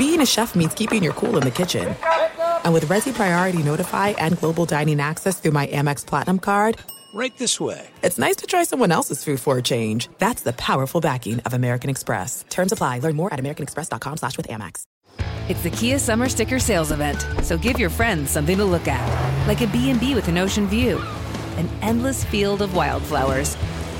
being a chef means keeping your cool in the kitchen. And with Resy Priority Notify and Global Dining Access through my Amex Platinum card, Right this way. it's nice to try someone else's food for a change. That's the powerful backing of American Express. Terms apply. Learn more at americanexpress.com slash with Amex. It's the Kia Summer Sticker Sales Event, so give your friends something to look at, like a B&B with an ocean view, an endless field of wildflowers,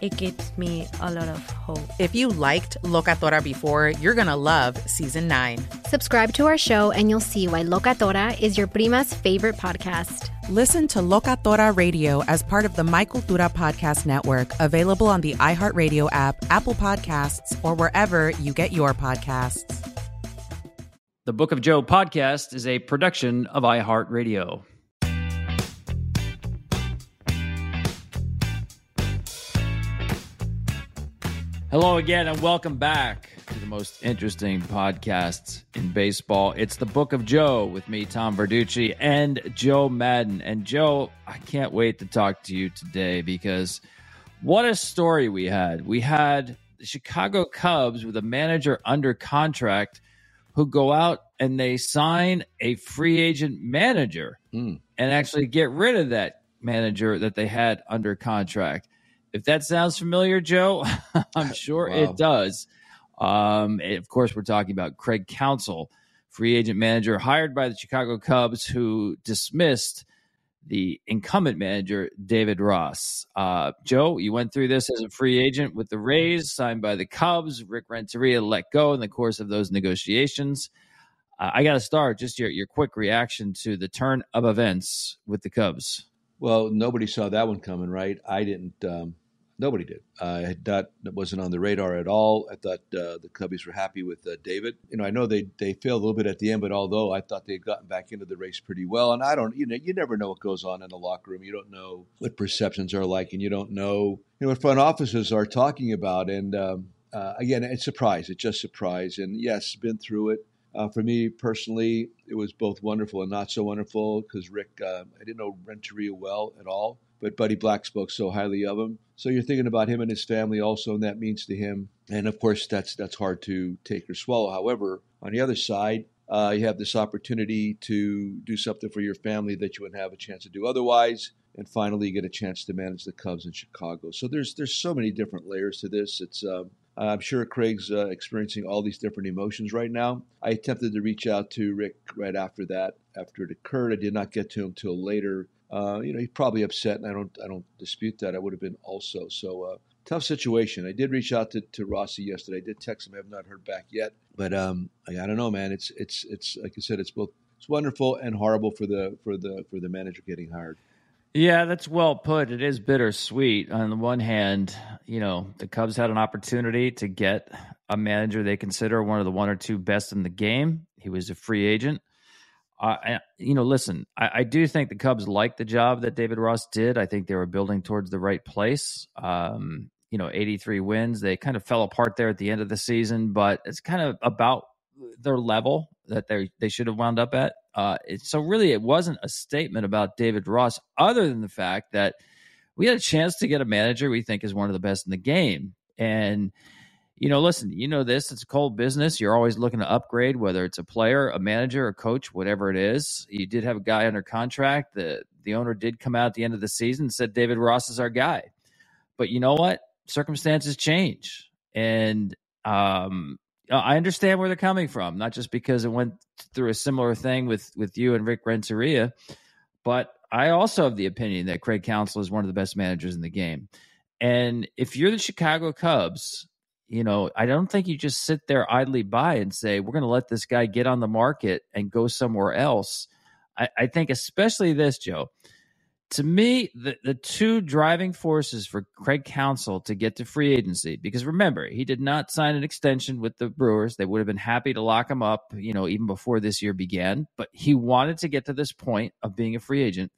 it gives me a lot of hope. If you liked Locatora before, you're going to love season 9. Subscribe to our show and you'll see why Locatora is your prima's favorite podcast. Listen to Locatora Radio as part of the Michael Cultura Podcast Network, available on the iHeartRadio app, Apple Podcasts, or wherever you get your podcasts. The Book of Joe podcast is a production of iHeartRadio. Hello again, and welcome back to the most interesting podcast in baseball. It's the Book of Joe with me, Tom Verducci, and Joe Maddon. And Joe, I can't wait to talk to you today because what a story we had. We had the Chicago Cubs with a manager under contract who go out and they sign a free agent manager Mm. and actually get rid of that manager that they had under contract. If that sounds familiar, Joe, I'm sure Wow. it does. Um, of course, we're talking about Craig Counsell, free agent manager hired by the Chicago Cubs, who dismissed the incumbent manager, David Ross. Uh, Joe, you went through this as a free agent with the Rays, signed by the Cubs. Rick Renteria let go in the course of those negotiations. Uh, I got to start just your, your quick reaction to the turn of events with the Cubs. Well, nobody saw that one coming, right? I didn't. Um, nobody did. I that wasn't on the radar at all. I thought uh, the Cubbies were happy with uh, David. You know, I know they they failed a little bit at the end, but although I thought they'd gotten back into the race pretty well, and I don't, you know, you never know what goes on in the locker room. You don't know what perceptions are like, and you don't know, you know, what front offices are talking about. And um, uh, again, it's surprise. It's just surprise. And yes, been through it. Uh, for me personally, it was both wonderful and not so wonderful because Rick, uh, I didn't know Renteria well at all, but Buddy Black spoke so highly of him. So you're thinking about him and his family also, and that means to him. And of course, that's that's hard to take or swallow. However, on the other side, uh, you have this opportunity to do something for your family that you wouldn't have a chance to do otherwise. And finally, you get a chance to manage the Cubs in Chicago. So there's there's so many different layers to this. It's um, I'm sure Craig's uh, experiencing all these different emotions right now. I attempted to reach out to Rick right after that, after it occurred. I did not get to him till later. Uh, you know, he's probably upset, and I don't, I don't dispute that. I would have been also. So uh, tough situation. I did reach out to, to Rossi yesterday. I did text him. I have not heard back yet, but um, I, I don't know, man. It's, it's, it's like I said, it's both it's wonderful and horrible for the for the for the manager getting hired. Yeah, that's well put. It is bittersweet. On the one hand, you know, the Cubs had an opportunity to get a manager they consider one of the one or two best in the game. He was a free agent. Uh, you know, listen, I, I, do think the Cubs like the job that David Ross did. I think they were building towards the right place. Um, you know, 83 wins. They kind of fell apart there at the end of the season, but it's kind of about their level that they they should have wound up at. Uh, it, so really, it wasn't a statement about David Ross, other than the fact that we had a chance to get a manager we think is one of the best in the game. And you know, listen, you know this, it's a cold business. You're always looking to upgrade, whether it's a player, a manager, a coach, whatever it is. You did have a guy under contract. The the owner did come out at the end of the season and said David Ross is our guy. But you know what? Circumstances change. And um, I understand where they're coming from, not just because it went through a similar thing with with you and Rick Renteria, but I also have the opinion that Craig Counsell is one of the best managers in the game. And if you're the Chicago Cubs, you know, I don't think you just sit there idly by and say, we're going to let this guy get on the market and go somewhere else. I, I think, especially this, Joe, to me, the, the two driving forces for Craig Counsell to get to free agency, because remember, he did not sign an extension with the Brewers. They would have been happy to lock him up, you know, even before this year began. But he wanted to get to this point of being a free agent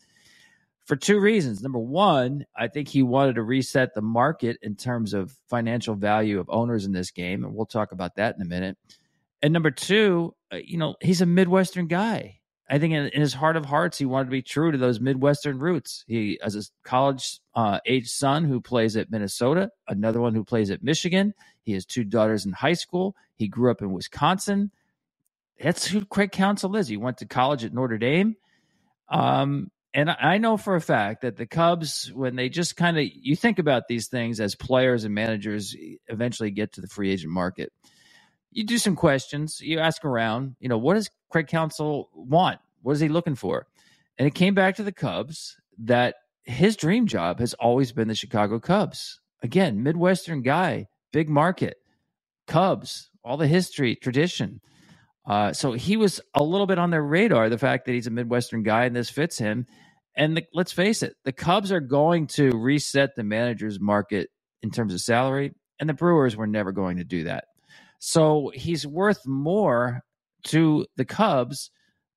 for two reasons. Number one, I think he wanted to reset the market in terms of financial value of owners in this game. And we'll talk about that in a minute. And number two, uh, you know, he's a Midwestern guy. I think in, in, his heart of hearts, he wanted to be true to those Midwestern roots. He has a college uh, age son who plays at Minnesota, another one who plays at Michigan. He has two daughters in high school. He grew up in Wisconsin. That's who Craig Counsell is. He went to college at Notre Dame. Um, and I know for a fact that the Cubs, when they just kind of you think about these things as players and managers eventually get to the free agent market, you do some questions, you ask around, you know, what does Craig Counsell want? What is he looking for? And it came back to the Cubs that his dream job has always been the Chicago Cubs. Again, Midwestern guy, big market, Cubs, all the history, tradition. Uh, so he was a little bit on their radar, the fact that he's a Midwestern guy and this fits him. And the, let's face it, the Cubs are going to reset the manager's market in terms of salary, and the Brewers were never going to do that. So he's worth more to the Cubs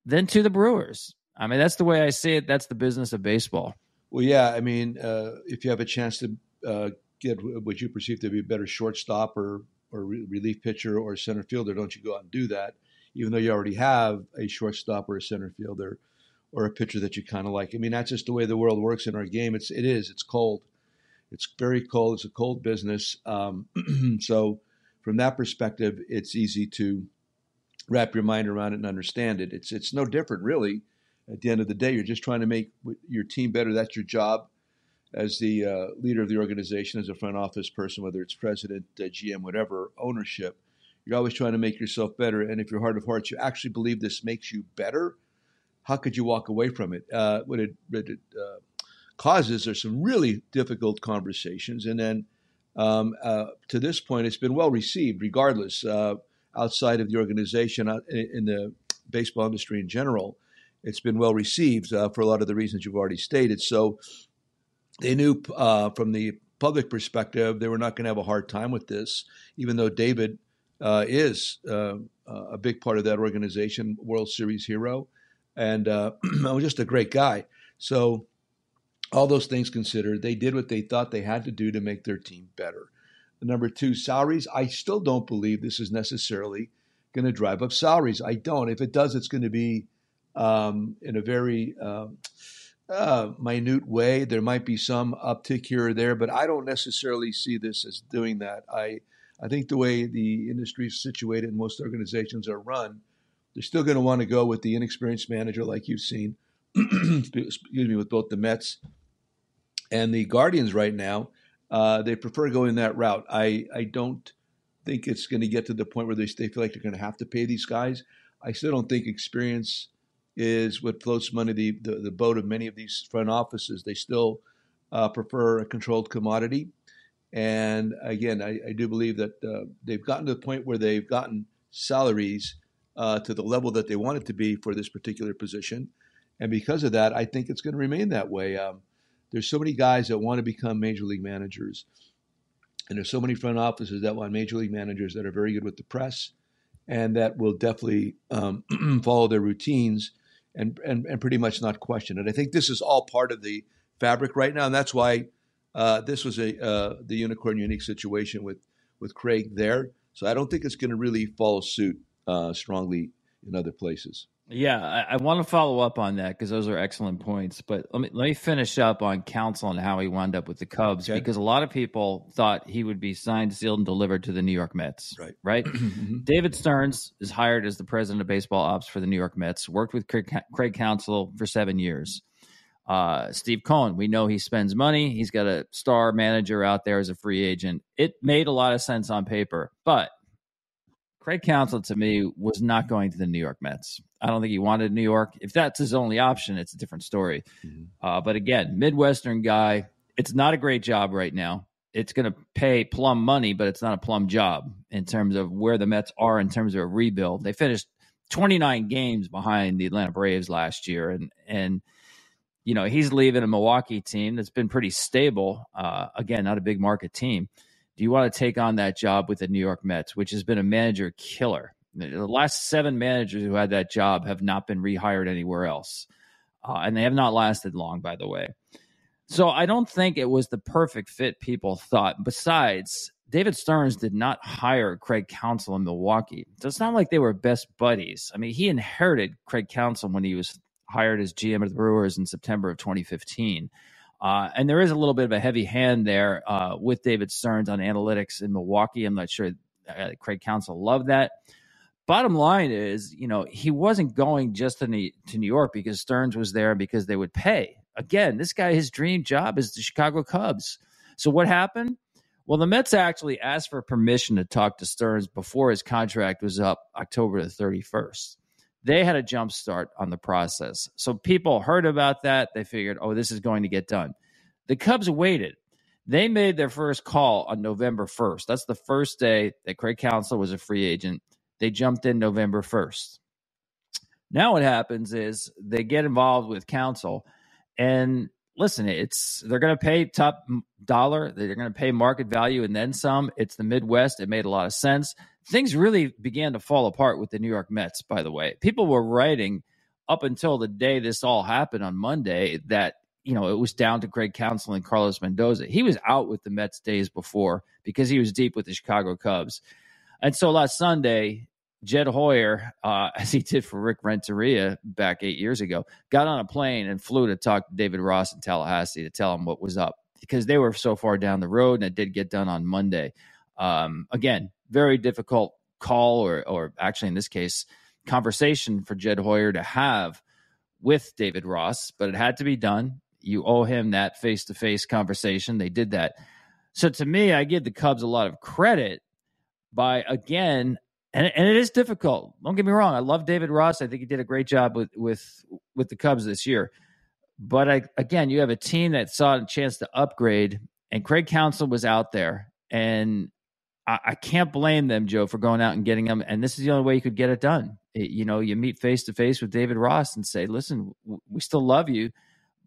than to the Brewers. I mean, that's the way I see it. That's the business of baseball. Well, yeah. I mean, uh, if you have a chance to uh, get what you perceive to be a better shortstop or or relief pitcher or center fielder, don't you go out and do that? Even though you already have a shortstop or a center fielder or a pitcher that you kind of like. I mean, that's just the way the world works in our game. It's it is. It's cold. It's very cold. It's a cold business. Um, so from that perspective, it's easy to wrap your mind around it and understand it. It's it's no different, really. At the end of the day, you're just trying to make your team better. That's your job as the uh, leader of the organization, as a front office person, whether it's president, uh, GM, whatever, ownership. You're always trying to make yourself better. And if your heart of hearts, you actually believe this makes you better, how could you walk away from it? Uh, what it, what it uh, causes are some really difficult conversations. And then um, uh, to this point, it's been well received, regardless, uh, outside of the organization, in the baseball industry in general. It's been well received uh, for a lot of the reasons you've already stated. So they knew uh, from the public perspective they were not going to have a hard time with this, even though David uh, is a big part of that organization, World Series hero, and was just a great guy. So all those things considered, they did what they thought they had to do to make their team better. Number two, salaries. I still don't believe this is necessarily going to drive up salaries. I don't. If it does, it's going to be um, in a very um, uh, minute way. There might be some uptick here or there, but I don't necessarily see this as doing that. I I think the way the industry is situated and most organizations are run, they're still going to want to go with the inexperienced manager, like you've seen. excuse me, with both the Mets and the Guardians right now, uh, they prefer going that route. I, I don't think it's going to get to the point where they, they feel like they're going to have to pay these guys. I still don't think experience is what floats money the, the, the boat of many of these front offices. They still uh, prefer a controlled commodity. And again, I, I do believe that uh, they've gotten to the point where they've gotten salaries uh, to the level that they want it to be for this particular position. And because of that, I think it's going to remain that way. Um, there's so many guys that want to become major league managers. And there's so many front offices that want major league managers that are very good with the press and that will definitely um, follow their routines and, and, and pretty much not question it. I think this is all part of the fabric right now, and that's why uh, this was a uh, the unicorn unique situation with with Craig there. So I don't think it's going to really follow suit uh, strongly in other places. Yeah, I, I want to follow up on that because those are excellent points. But let me let me finish up on Counsell and how he wound up with the Cubs okay. because a lot of people thought he would be signed, sealed, and delivered to the New York Mets. Right. Right. Mm-hmm. David Stearns is hired as the president of baseball ops for the New York Mets. Worked with Craig, Craig Counsell for seven years. Uh, Steve Cohen, we know he spends money. He's got a star manager out there as a free agent. It made a lot of sense on paper, but Craig Counsell to me was not going to the New York Mets. I don't think he wanted New York. If that's his only option, it's a different story. Mm-hmm. Uh, but again, Midwestern guy, it's not a great job right now. It's going to pay plum money, but it's not a plum job in terms of where the Mets are in terms of a rebuild. They finished 29 games behind the Atlanta Braves last year, and and you know he's leaving a Milwaukee team that's been pretty stable. Uh, again, not a big market team do you want to take on that job with the New York Mets, which has been a manager killer? The last seven managers who had that job have not been rehired anywhere else. Uh, and they have not lasted long, by the way. So I don't think it was the perfect fit people thought. Besides, David Stearns did not hire Craig Counsell in Milwaukee. So it's not like they were best buddies. I mean, he inherited Craig Counsell when he was hired as GM of the Brewers in September of 2015. Uh, and there is a little bit of a heavy hand there uh, with David Stearns on analytics in Milwaukee. I'm not sure uh, Craig Counsell loved that. Bottom line is, you know, he wasn't going just to, New, to New York because Stearns was there because they would pay. Again, this guy, his dream job is the Chicago Cubs. So what happened? Well, the Mets actually asked for permission to talk to Stearns before his contract was up October the 31st they had a jump start on the process. So people heard about that. They figured, oh, this is going to get done. The Cubs waited. They made their first call on November 1st. That's the first day that Craig Counsell was a free agent. They jumped in November 1st. Now what happens is they get involved with Counsell and listen, it's they're going to pay top dollar, they're going to pay market value and then some. It's the Midwest. It made a lot of sense things really began to fall apart with the New York Mets, by the way. People were writing up until the day this all happened on Monday that, you know, it was down to Craig Counsell and Carlos Mendoza. He was out with the Mets days before because he was deep with the Chicago Cubs. And so last Sunday, Jed Hoyer, uh, as he did for Rick Renteria back eight years ago, got on a plane and flew to talk to David Ross in Tallahassee to tell him what was up because they were so far down the road and it did get done on Monday. Um, again, very difficult call, or or actually in this case, conversation for Jed Hoyer to have with David Ross, but it had to be done. You owe him that face to face conversation. They did that. So to me, I give the Cubs a lot of credit by again, and, and it is difficult. Don't get me wrong. I love David Ross. I think he did a great job with with with the Cubs this year. But I, again, you have a team that saw a chance to upgrade, and Craig Counsell was out there, and I, I, can't blame them, Joe, for going out and getting them. And this is the only way you could get it done. It, you know, you meet face to face with David Ross and say, "Listen, w- we still love you,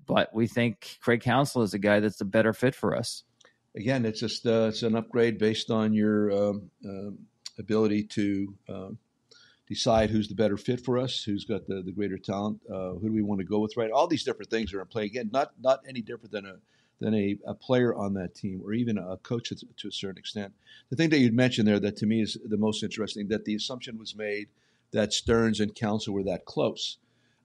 but we think Craig Counsell is a guy that's a better fit for us." Again, it's just uh, it's an upgrade based on your um, uh, ability to uh, decide who's the better fit for us, who's got the, the greater talent, uh, who do we want to go with, right? All these different things are in play. Again, not not any different than a than a, a player on that team or even a coach to, a certain extent. The thing that you'd mentioned there that to me is the most interesting that the assumption was made that Stearns and Counsell were that close.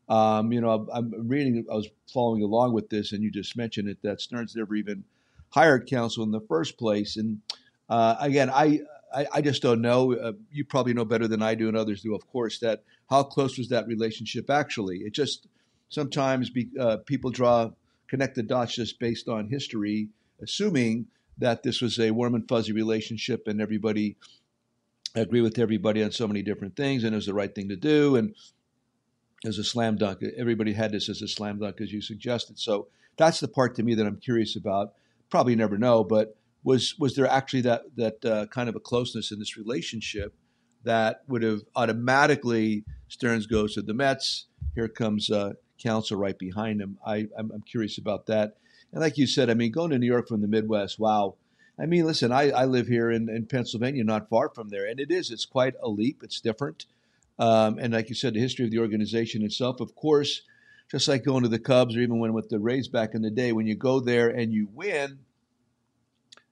Um, you know, I'm reading, I was following along with this, and you just mentioned it that Stearns never even hired Counsell in the first place. And uh, again, I, I, I just don't know. Uh, you probably know better than I do, and others do, of course. That how close was that relationship actually? It just sometimes be, uh, people draw connect the dots just based on history, assuming that this was a warm and fuzzy relationship and everybody agree with everybody on so many different things and it was the right thing to do and as a slam dunk. Everybody had this as a slam dunk, as you suggested. So that's the part to me that I'm curious about. Probably never know, but was was there actually that that uh, kind of a closeness in this relationship that would have automatically Stearns goes to the Mets. Here comes uh, Counsell right behind him. I, I'm, I'm, curious about that. And like you said, I mean, going to New York from the Midwest, wow. I mean, listen, I, I live here in, in Pennsylvania, not far from there, and it is. It's quite a leap. It's different. Um, and like you said, the history of the organization itself, of course, just like going to the Cubs or even when with the Rays back in the day, when you go there and you win,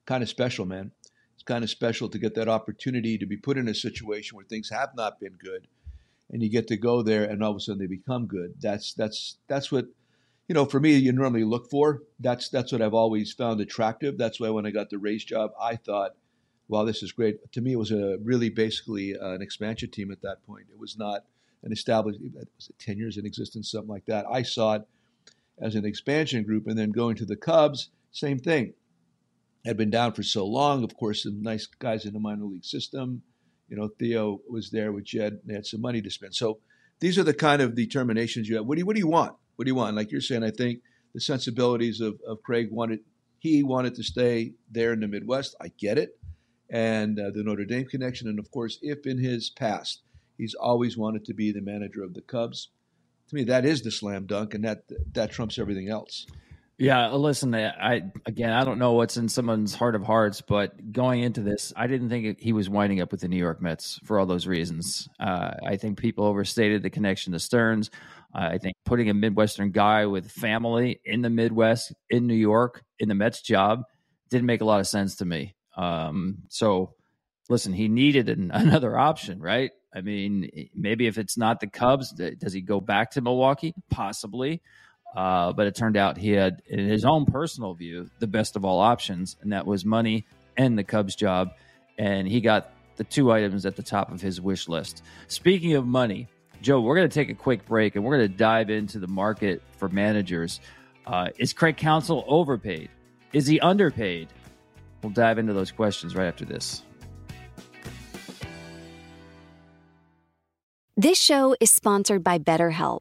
kind of special, man. It's kind of special to get that opportunity to be put in a situation where things have not been good, and you get to go there and all of a sudden they become good. That's that's that's what you know for me you normally look for. That's that's what I've always found attractive. That's why when I got the Rays job, I thought, "Wow, this is great." To me, it was a really basically an expansion team at that point. It was not an established. Was it ten years in existence, something like that? I saw it as an expansion group, and then going to the Cubs, same thing. Had been down for so long. Of course, some nice guys in the minor league system. You know, Theo was there with Jed. They had some money to spend. So these are the kind of determinations you have. What do you, what do you want? What do you want? Like you're saying, I think the sensibilities of, of Craig wanted he wanted to stay there in the Midwest. I get it, and uh, the Notre Dame connection, and of course, if in his past he's always wanted to be the manager of the Cubs, to me that is the slam dunk, and that that trumps everything else. Yeah, listen, I again, I don't know what's in someone's heart of hearts, but going into this, I didn't think he was winding up with the New York Mets for all those reasons. Uh, I think people overstated the connection to Stearns. Uh, I think putting a Midwestern guy with family in the Midwest, in New York, in the Mets job, didn't make a lot of sense to me. Um, so, listen, he needed an, another option, right? I mean, maybe if it's not the Cubs, does he go back to Milwaukee? Possibly. Uh, but it turned out he had, in his own personal view, the best of all options, and that was money and the Cubs job. And he got the two items at the top of his wish list. Speaking of money, Joe, we're going to take a quick break and we're going to dive into the market for managers. Uh, is Craig Counsell overpaid? Is he underpaid? We'll dive into those questions right after this. This show is sponsored by BetterHelp.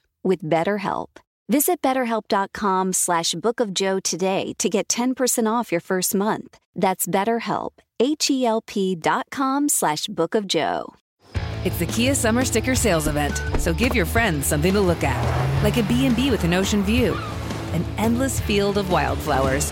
with BetterHelp. Visit betterhelp.com slash bookofjoe today to get 10% off your first month. That's betterhelp, H-E-L-P dot com slash bookofjoe. It's the Kia Summer Sticker Sales Event, so give your friends something to look at, like a B&B with an ocean view, an endless field of wildflowers,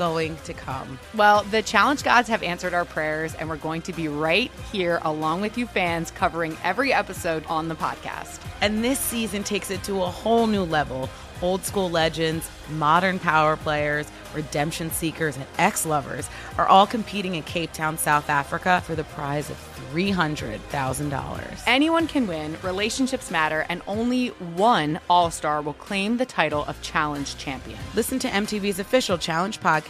going to come. Well, the challenge gods have answered our prayers, and we're going to be right here along with you fans covering every episode on the podcast. And this season takes it to a whole new level. Old school legends, modern power players, redemption seekers, and ex lovers are all competing in Cape Town, South Africa for the prize of $300,000. Anyone can win, relationships matter, and only one All Star will claim the title of Challenge Champion. Listen to MTV's official Challenge podcast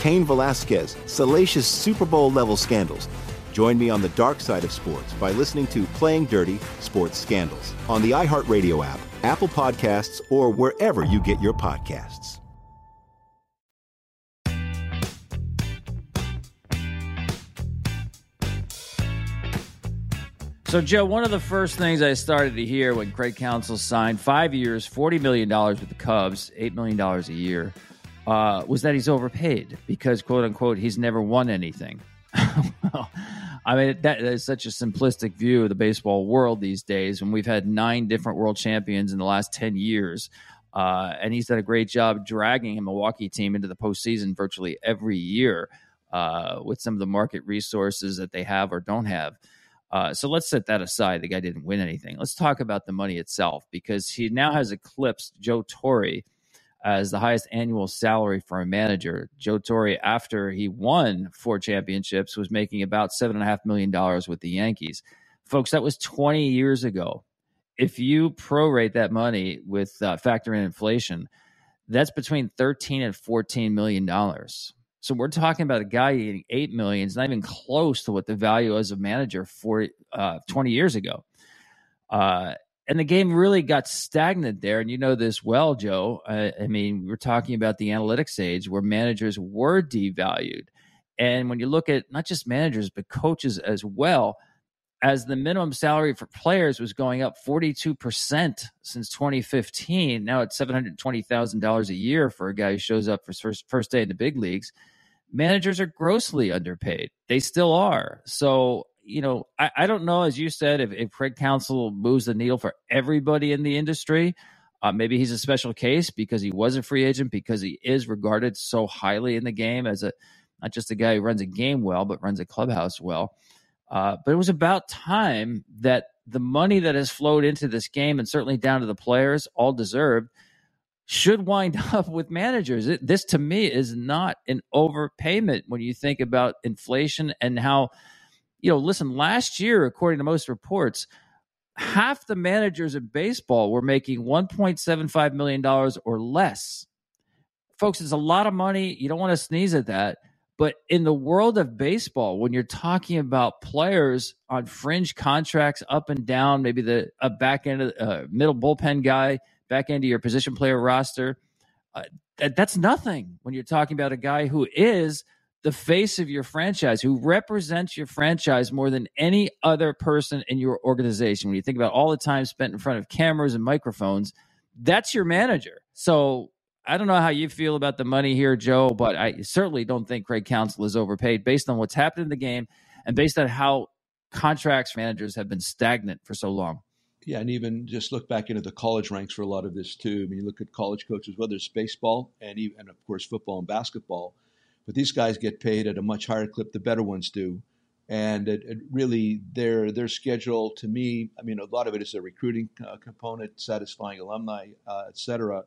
Cain Velasquez, salacious Super Bowl level scandals. Join me on the dark side of sports by listening to Playing Dirty Sports Scandals on the iHeartRadio app, Apple Podcasts, or wherever you get your podcasts. So, Joe, one of the first things I started to hear when Craig Counsell signed five years, $40 million with the Cubs, $8 million a year, uh, was that he's overpaid because, quote unquote, he's never won anything. well, I mean, that is such a simplistic view of the baseball world these days when we've had nine different world champions in the last 10 years. Uh, and he's done a great job dragging a Milwaukee team into the postseason virtually every year uh, with some of the market resources that they have or don't have. Uh, so let's set that aside. The guy didn't win anything. Let's talk about the money itself because he now has eclipsed Joe Torre as the highest annual salary for a manager. Joe Torre, after he won four championships, was making about seven and a half million dollars with the Yankees. Folks, that was 20 years ago. If you prorate that money with uh, factor in inflation, that's between 13 and 14 million dollars. So we're talking about a guy getting eight million. It's not even close to what the value as a manager for uh, 20 years ago. Uh, and the game really got stagnant there. And you know this well, Joe. Uh, I mean, we're talking about the analytics age where managers were devalued. And when you look at not just managers, but coaches as well, as the minimum salary for players was going up 42% since 2015, now it's $720,000 a year for a guy who shows up for first, first day in the big leagues. Managers are grossly underpaid. They still are. So you know, I, I don't know, as you said, if, if Craig Counsell moves the needle for everybody in the industry. Uh, maybe he's a special case because he was a free agent, because he is regarded so highly in the game as a not just a guy who runs a game well, but runs a clubhouse well. Uh, but it was about time that the money that has flowed into this game, and certainly down to the players, all deserved, should wind up with managers. It, this, to me, is not an overpayment when you think about inflation and how you know, listen, last year, according to most reports, half the managers in baseball were making $1.75 million or less. Folks, it's a lot of money. You don't want to sneeze at that. But in the world of baseball, when you're talking about players on fringe contracts up and down, maybe the a back end of uh, middle bullpen guy, back end of your position player roster, uh, that, that's nothing when you're talking about a guy who is the face of your franchise, who represents your franchise more than any other person in your organization. When you think about all the time spent in front of cameras and microphones, that's your manager. So I don't know how you feel about the money here, Joe, but I certainly don't think Craig Counsell is overpaid based on what's happened in the game and based on how contracts managers have been stagnant for so long. Yeah, and even just look back into the college ranks for a lot of this too. I mean, you look at college coaches, whether it's baseball and even, and of course football and basketball but these guys get paid at a much higher clip. The better ones do, and it, it really their their schedule to me. I mean, a lot of it is a recruiting uh, component, satisfying alumni, uh, et cetera.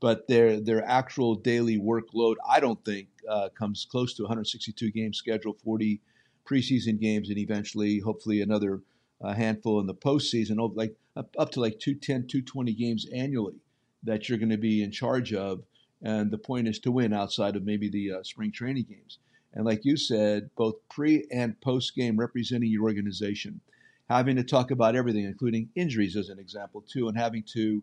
But their their actual daily workload, I don't think, uh, comes close to 162 game schedule, 40 preseason games, and eventually, hopefully, another uh, handful in the postseason, like up, up to like 210, 220 games annually that you're going to be in charge of and the point is to win outside of maybe the uh, spring training games. And like you said, both pre and post game representing your organization, having to talk about everything, including injuries as an example, too, and having to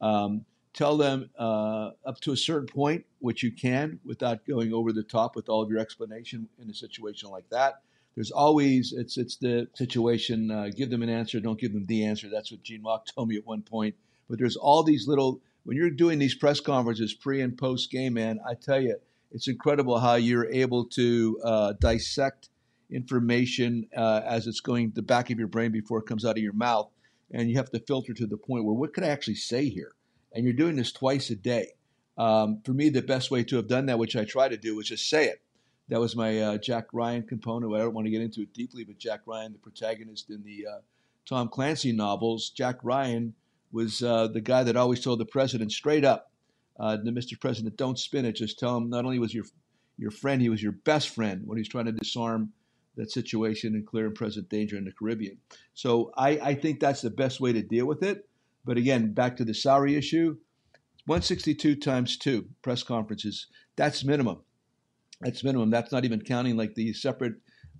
um, tell them uh, up to a certain point, which you can without going over the top with all of your explanation in a situation like that. There's always it's it's the situation. Uh, give them an answer, don't give them the answer. That's what Gene Mauch told me at one point. But there's all these little when you're doing these press conferences pre and post game, man, I tell you, it's incredible how you're able to uh, dissect information uh, as it's going the back of your brain before it comes out of your mouth, and you have to filter to the point where what could I actually say here? And you're doing this twice a day. Um, for me, the best way to have done that, which I try to do, was just say it. That was my uh, Jack Ryan component. I don't want to get into it deeply, but Jack Ryan, the protagonist in the uh, Tom Clancy novels, Jack Ryan was uh, the guy that always told the president straight up, uh, "Mr. President, don't spin it. Just tell him not only was your your friend, he was your best friend when he's trying to disarm that situation and clear and present danger in the Caribbean. So I, I think that's the best way to deal with it. But again, back to the salary issue, 162 times two press conferences. That's minimum. That's minimum. That's not even counting like the separate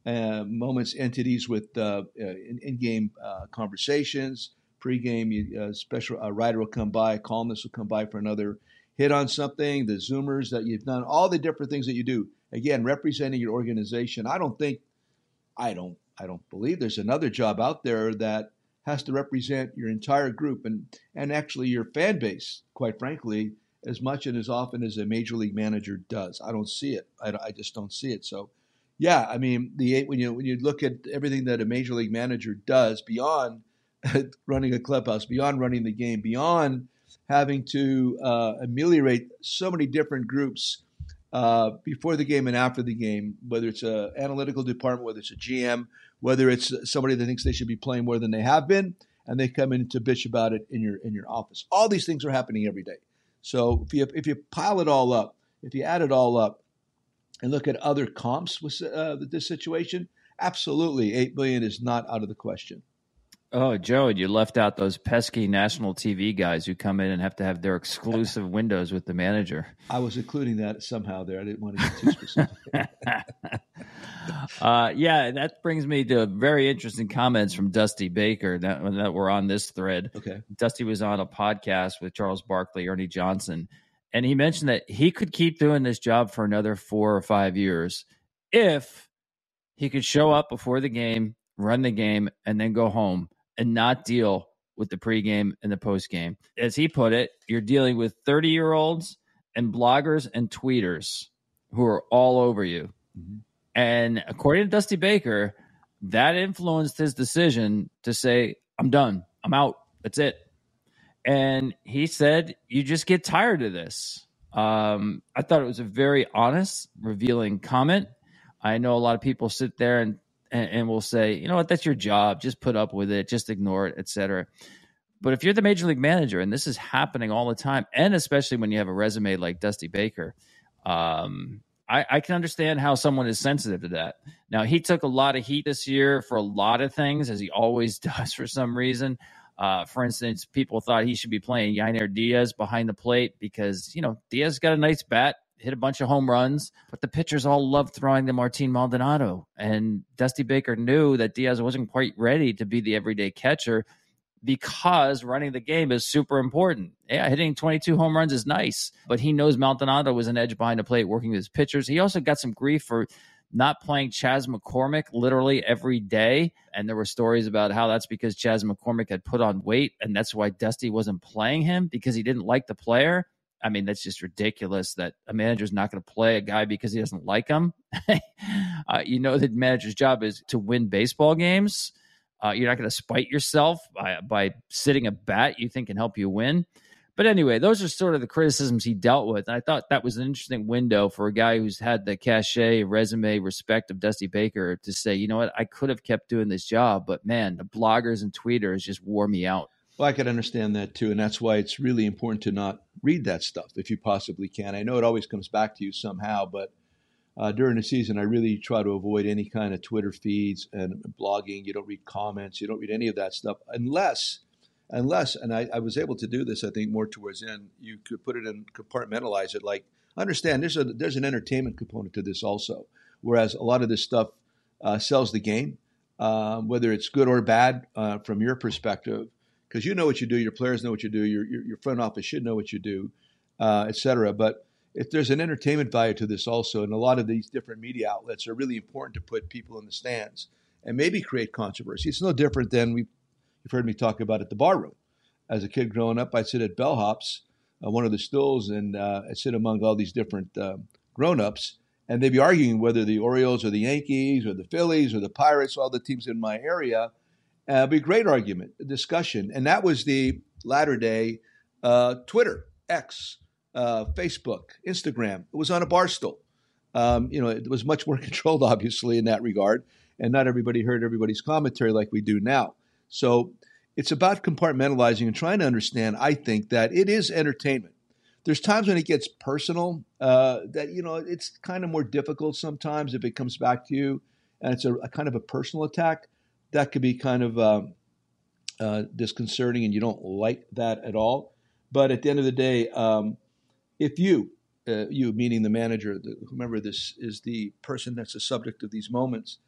uh, moments, entities with uh, uh in game uh, conversations, pregame. Uh, special a writer will come by, a columnist will come by for another hit on something. The zoomers that you've done, all the different things that you do. Again, representing your organization. I don't think, I don't, I don't believe there's another job out there that has to represent your entire group and and actually your fan base, quite frankly, as much and as often as a major league manager does. I don't see it. I, I just don't see it. So, yeah, I mean, the eight when you when you look at everything that a major league manager does beyond running a clubhouse, beyond running the game, beyond having to uh, ameliorate so many different groups uh, before the game and after the game, whether it's an analytical department, whether it's a GM, whether it's somebody that thinks they should be playing more than they have been, and they come in to bitch about it in your in your office. All these things are happening every day. So if you if you pile it all up, if you add it all up, and look at other comps with uh, this situation, absolutely eight billion is not out of the question. Oh, Joe, you left out those pesky national TV guys who come in and have to have their exclusive windows with the manager. I was including that somehow there. I didn't want to get too specific. uh, yeah, that brings me to very interesting comments from Dusty Baker that, that were on this thread. Okay. Dusty was on a podcast with Charles Barkley, Ernie Johnson, and he mentioned that he could keep doing this job for another four or five years if he could show up before the game, run the game, and then go home and not deal with the pregame and the postgame. As he put it, you're dealing with 30 year olds and bloggers and tweeters who are all over you. Mm-hmm. And according to Dusty Baker, that influenced his decision to say, I'm done. I'm out. That's it. And he said, You just get tired of this. Um, I thought it was a very honest, revealing comment. I know a lot of people sit there and and, and will say, you know what, that's your job. Just put up with it. Just ignore it, etc. But if you're the major league manager, and this is happening all the time, and especially when you have a resume like Dusty Baker, um, I, I, can understand how someone is sensitive to that. Now, he took a lot of heat this year for a lot of things, as he always does for some reason. Uh, for instance, people thought he should be playing Yainer Diaz behind the plate because, you know, Diaz got a nice bat hit a bunch of home runs, but the pitchers all loved throwing to Martin Maldonado. And Dusty Baker knew that Diaz wasn't quite ready to be the everyday catcher because running the game is super important. Yeah, hitting 22 home runs is nice, but he knows Maldonado was an edge behind the plate working with his pitchers. He also got some grief for not playing Chas McCormick literally every day. And there were stories about how that's because Chas McCormick had put on weight and that's why Dusty wasn't playing him because he didn't like the player. I mean, that's just ridiculous that a manager's not going to play a guy because he doesn't like him. uh, you know, the manager's job is to win baseball games. Uh, you're not going to spite yourself by, by sitting a bat you think can help you win. But anyway, those are sort of the criticisms he dealt with. And I thought that was an interesting window for a guy who's had the cachet, resume, respect of Dusty Baker to say, you know what, I could have kept doing this job, but man, the bloggers and tweeters just wore me out. Well, I could understand that too. And that's why it's really important to not read that stuff if you possibly can. I know it always comes back to you somehow, but uh, during the season, I really try to avoid any kind of Twitter feeds and blogging. You don't read comments, you don't read any of that stuff unless, unless, and I, I was able to do this, I think, more towards end, you could put it in, compartmentalize it. Like, understand there's, a, there's an entertainment component to this also, whereas a lot of this stuff uh, sells the game, uh, whether it's good or bad uh, from your perspective because you know what you do, your players know what you do, your your, your front office should know what you do, uh, et cetera. But if there's an entertainment value to this also, and a lot of these different media outlets are really important to put people in the stands and maybe create controversy. It's no different than we you've heard me talk about at the bar room. As a kid growing up, I'd sit at bellhops, uh, one of the stools, and uh, I'd sit among all these different uh, grown-ups, and they'd be arguing whether the Orioles or the Yankees or the Phillies or the Pirates, all the teams in my area, uh, be a great argument, a discussion. And that was the latter day uh, Twitter, X, uh, Facebook, Instagram. It was on a bar stool. Um, you know, it was much more controlled, obviously, in that regard. And not everybody heard everybody's commentary like we do now. So it's about compartmentalizing and trying to understand, I think, that it is entertainment. There's times when it gets personal uh, that, you know, it's kind of more difficult sometimes if it comes back to you and it's a, a kind of a personal attack, that could be kind of um, uh, disconcerting, and you don't like that at all. But at the end of the day, um, if you, uh, you meaning the manager, the, this is, the person that's the subject of these moments,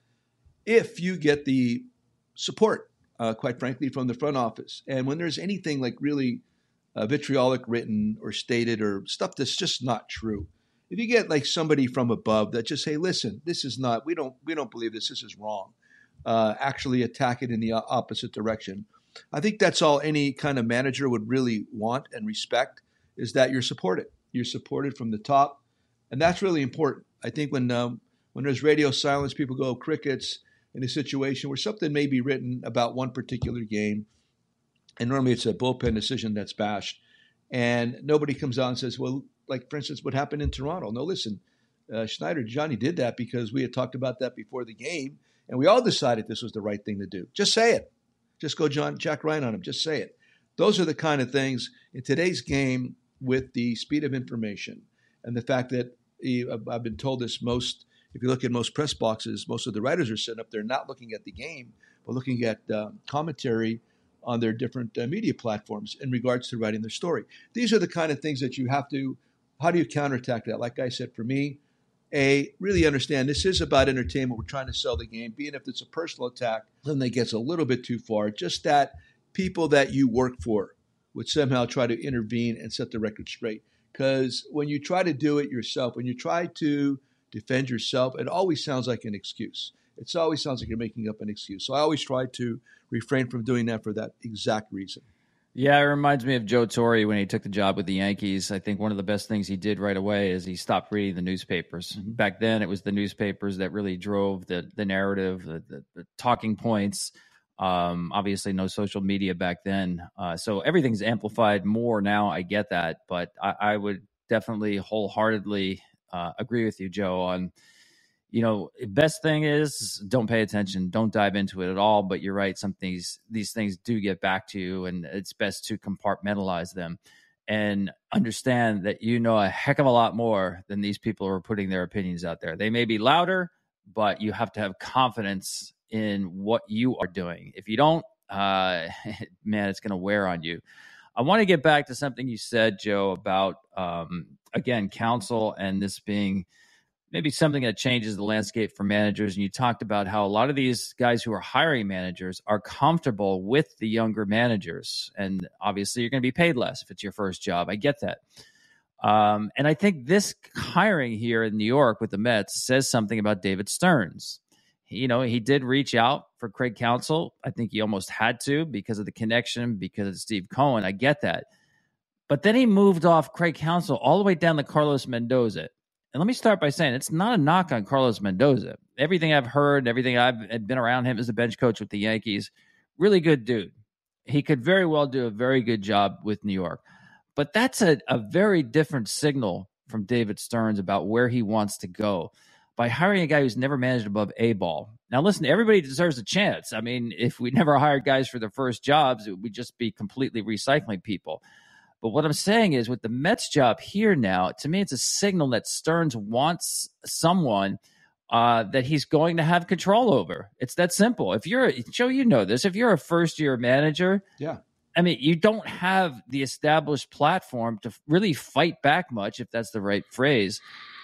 if you get the support, uh, quite frankly, from the front office, and when there's anything like really uh, vitriolic written or stated or stuff that's just not true, if you get like somebody from above that just say, "Listen, this is not. We don't. We don't believe this. This is wrong." Uh, actually attack it in the opposite direction. I think that's all any kind of manager would really want and respect is that you're supported. You're supported from the top, and that's really important. I think when um, when there's radio silence, people go crickets in a situation where something may be written about one particular game, and normally it's a bullpen decision that's bashed, and nobody comes out and says, "Well, like for instance, what happened in Toronto." No, listen, uh, Schneider Johnny did that because we had talked about that before the game, and we all decided this was the right thing to do. Just say it. Just go John Jack Ryan on him. Just say it. Those are the kind of things in today's game with the speed of information and the fact that I've been told this most. If you look at most press boxes, most of the writers are sitting up there not looking at the game, but looking at uh, commentary on their different uh, media platforms in regards to writing their story. These are the kind of things that you have to. How do you counterattack that? Like I said, for me, a really understand this is about entertainment. We're trying to sell the game. Being if it's a personal attack, then that gets a little bit too far. Just that people that you work for would somehow try to intervene and set the record straight. Because when you try to do it yourself, when you try to defend yourself, it always sounds like an excuse. It always sounds like you're making up an excuse. So I always try to refrain from doing that for that exact reason. Yeah, it reminds me of Joe Torre when he took the job with the Yankees. I think one of the best things he did right away is he stopped reading the newspapers. Mm-hmm. Back then, it was the newspapers that really drove the the narrative, the, the, the talking points. Um, obviously, no social media back then, uh, so everything's amplified more now. I get that, but I, I would definitely wholeheartedly uh, agree with you, Joe, on you know, best thing is don't pay attention, don't dive into it at all. But you're right, some things these things do get back to you, and it's best to compartmentalize them and understand that you know a heck of a lot more than these people who are putting their opinions out there. They may be louder, but you have to have confidence in what you are doing. If you don't, uh, man, it's going to wear on you. I want to get back to something you said, Joe, about um, again Counsell and this being maybe something that changes the landscape for managers. And you talked about how a lot of these guys who are hiring managers are comfortable with the younger managers. And obviously, you're going to be paid less if it's your first job. I get that. Um, and I think this hiring here in New York with the Mets says something about David Stearns. You know, he did reach out for Craig Counsell. I think he almost had to because of the connection, because of Steve Cohen. I get that. But then he moved off Craig Counsell all the way down to Carlos Mendoza. And let me start by saying it's not a knock on Carlos Mendoza. Everything I've heard, everything I've been around him as a bench coach with the Yankees, really good dude. He could very well do a very good job with New York. But that's a, a very different signal from David Stearns about where he wants to go by hiring a guy who's never managed above A ball. Now, listen, everybody deserves a chance. I mean, if we never hired guys for their first jobs, would just be completely recycling people. But what I'm saying is, with the Mets job here now, to me, it's a signal that Stearns wants someone uh, that he's going to have control over. It's that simple. If you're, Joe, you know this. If you're a first year manager, yeah. I mean, you don't have the established platform to really fight back much, if that's the right phrase,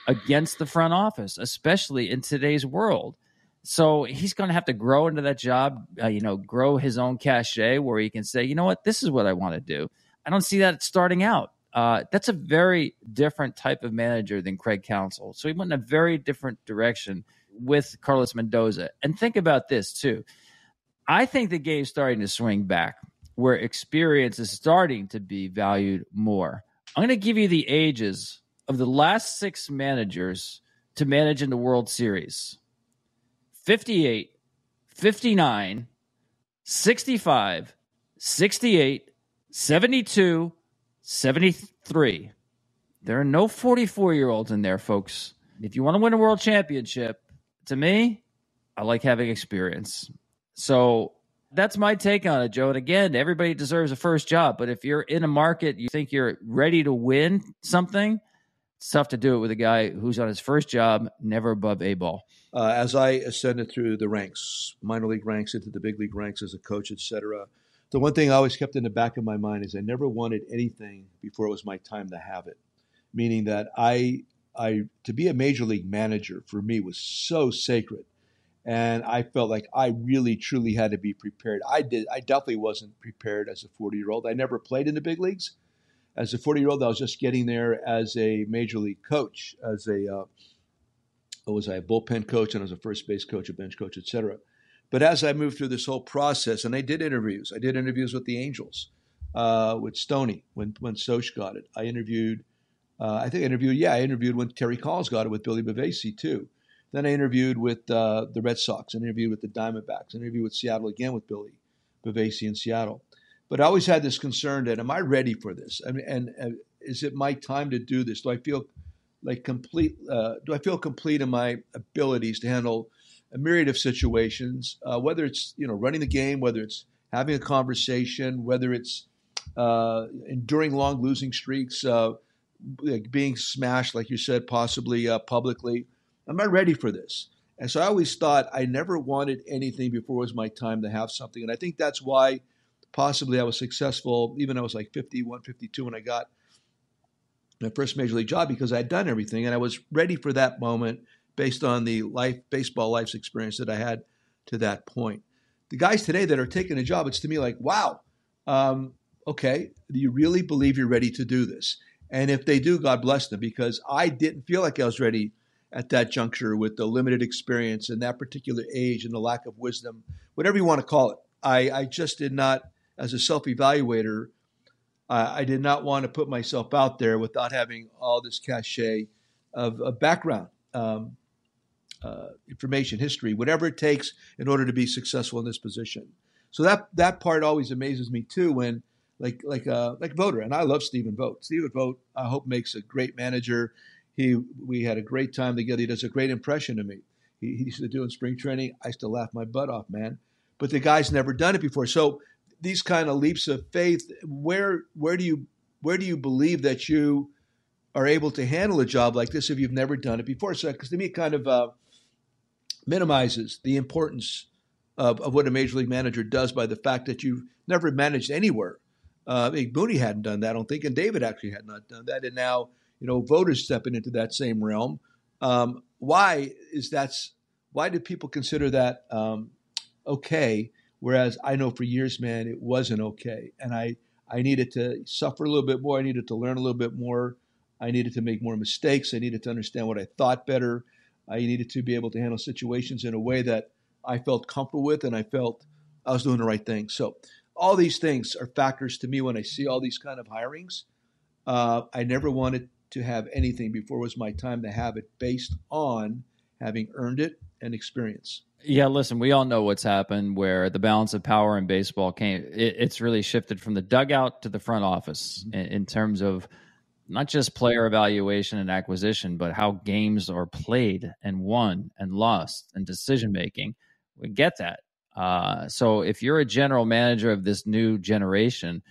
against the front office, especially in today's world. So he's going to have to grow into that job, uh, you know, grow his own cachet where he can say, you know what, this is what I want to do. I don't see that starting out. Uh, that's a very different type of manager than Craig Counsell. So he went in a very different direction with Carlos Mendoza. And think about this too. I think the game's starting to swing back where experience is starting to be valued more. I'm going to give you the ages of the last six managers to manage in the World Series 58, 59, 65, 68, 72, 73. There are no 44 year olds in there, folks. If you want to win a world championship, to me, I like having experience. So that's my take on it, Joe. And again, everybody deserves a first job. But if you're in a market, you think you're ready to win something, It's tough to do it with a guy who's on his first job, never above A ball. Uh, as I ascended through the ranks, minor league ranks into the big league ranks as a coach, etc., the one thing I always kept in the back of my mind is I never wanted anything before it was my time to have it. Meaning that I, I to be a major league manager for me was so sacred, and I felt like I really truly had to be prepared. I did. I definitely wasn't prepared as a 40 year old. I never played in the big leagues. As a 40 year old, I was just getting there as a major league coach, as a uh, was I a bullpen coach and I was a first base coach, a bench coach, etc. But as I moved through this whole process, and I did interviews, I did interviews with the Angels, uh, with Stoney when when Sosh got it. I interviewed, uh, I think I interviewed, yeah, I interviewed when Terry Collins got it with Billy Bavasi too. Then I interviewed with uh, the Red Sox, I interviewed with the Diamondbacks, I interviewed with Seattle again with Billy Bavasi in Seattle. But I always had this concern that am I ready for this? I mean, and, and is it my time to do this? Do I feel like complete? Uh, do I feel complete in my abilities to handle a myriad of situations, uh, whether it's you know running the game, whether it's having a conversation, whether it's uh, enduring long losing streaks, uh, like being smashed, like you said, possibly uh, publicly. Am I ready for this? And so I always thought I never wanted anything before it was my time to have something. And I think that's why possibly I was successful, even I was like 51, 52 when I got my first major league job because I had done everything and I was ready for that moment based on the life baseball life's experience that I had to that point. The guys today that are taking a job, it's to me like, wow, um, okay, do you really believe you're ready to do this? And if they do, God bless them, because I didn't feel like I was ready at that juncture with the limited experience and that particular age and the lack of wisdom, whatever you want to call it. I, I just did not, as a self evaluator, uh, I did not want to put myself out there without having all this cachet of, of background. Um, uh, information, history, whatever it takes in order to be successful in this position. So that that part always amazes me too. When like like uh, like Voter, and I love Stephen Vogt. Stephen Vogt, I hope makes a great manager. He we had a great time together. He does a great impression to me. He, he used to do in spring training. I used to laugh my butt off, man. But the guy's never done it before. So these kind of leaps of faith, where where do you where do you believe that you are able to handle a job like this if you've never done it before? So, because to me, kind of uh, minimizes the importance of, of, what a major league manager does by the fact that you've never managed anywhere. Uh, Mooney hadn't done that, I don't think, and David actually had not done that, and now you know voters stepping into that same realm. Um, why is that? Why do people consider that um, okay? Whereas I know for years, man, it wasn't okay, and I I needed to suffer a little bit more. I needed to learn a little bit more. I needed to make more mistakes. I needed to understand what I thought better. I needed to be able to handle situations in a way that I felt comfortable with and I felt I was doing the right thing. So all these things are factors to me when I see all these kind of hirings. Uh, I never wanted to have anything before it was my time to have it based on having earned it and experience. Yeah, listen, we all know what's happened where the balance of power in baseball came. It, it's really shifted from the dugout to the front office mm-hmm. in, in terms of not just player evaluation and acquisition, but how games are played and won and lost and decision making. We get that. Uh, so if you're a general manager of this new generation,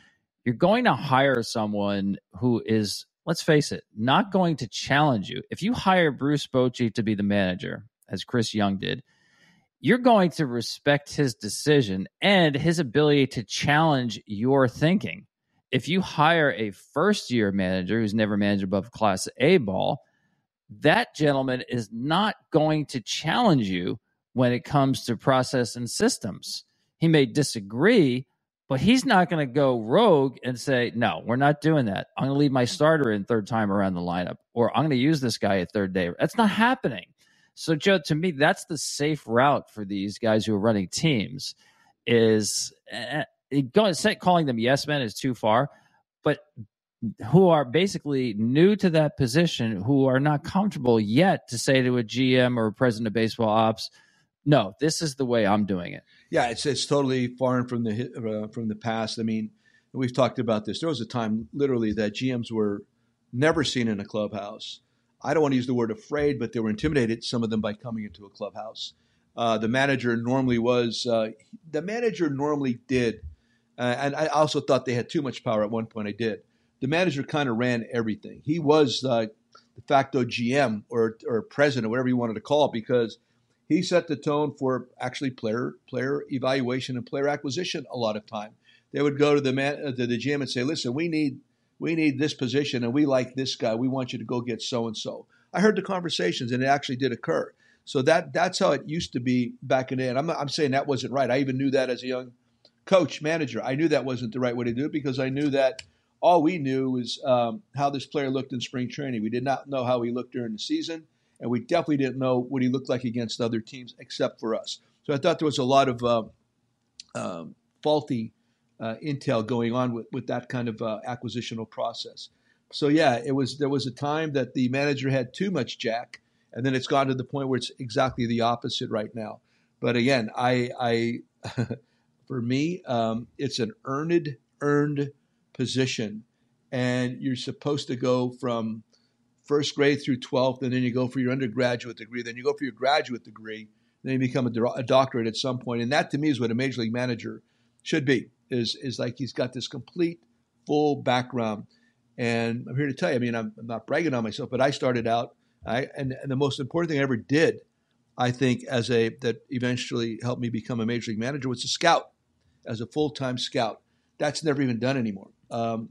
you're going to hire someone who is, let's face it, not going to challenge you. If you hire Bruce Bochy to be the manager, as Chris Young did, you're going to respect his decision and his ability to challenge your thinking if you hire a first year manager who's never managed above class A ball, that gentleman is not going to challenge you when it comes to process and systems. He may disagree, but he's not going to go rogue and say, no, we're not doing that. I'm going to leave my starter in third time around the lineup, or I'm going to use this guy at third day. That's not happening. So, Joe, to me, that's the safe route for these guys who are running teams is eh, eh, going calling them yes men is too far, but who are basically new to that position, who are not comfortable yet to say to a GM or a president of baseball ops, "No, this is the way I'm doing it." Yeah, it's it's totally foreign from the uh, from the past. I mean, we've talked about this. There was a time, literally, that GMs were never seen in a clubhouse. I don't want to use the word afraid, but they were intimidated. Some of them by coming into a clubhouse. Uh, the manager normally was. Uh, the manager normally did uh, and I also thought they had too much power at one point. I did. The manager kind of ran everything. He was uh, de facto GM or or president, whatever you wanted to call it, because he set the tone for actually player player evaluation and player acquisition. A lot of time, they would go to the man uh, to the GM and say, "Listen, we need we need this position, and we like this guy. We want you to go get so and so." I heard the conversations, and it actually did occur. So that that's how it used to be back in the day. And I'm, I'm saying that wasn't right. I even knew that as a young coach, manager. I knew that wasn't the right way to do it because I knew that all we knew was um, how this player looked in spring training. We did not know how he looked during the season, and we definitely didn't know what he looked like against other teams except for us. So I thought there was a lot of uh, um, faulty uh, intel going on with, with that kind of uh, acquisitional process. So yeah, it was there was a time that the manager had too much jack and then it's gone to the point where it's exactly the opposite right now. But again, I, I for me, um, it's an earned earned position, and you're supposed to go from first grade through 12th, and then you go for your undergraduate degree, then you go for your graduate degree, then you become a, a doctorate at some point, and that to me is what a major league manager should be. Is is like he's got this complete full background. And I'm here to tell you, I mean, I'm, I'm not bragging on myself, but I started out I, and, and the most important thing I ever did, I think, as a that eventually helped me become a major league manager was a scout, as a full time scout. That's never even done anymore. Um,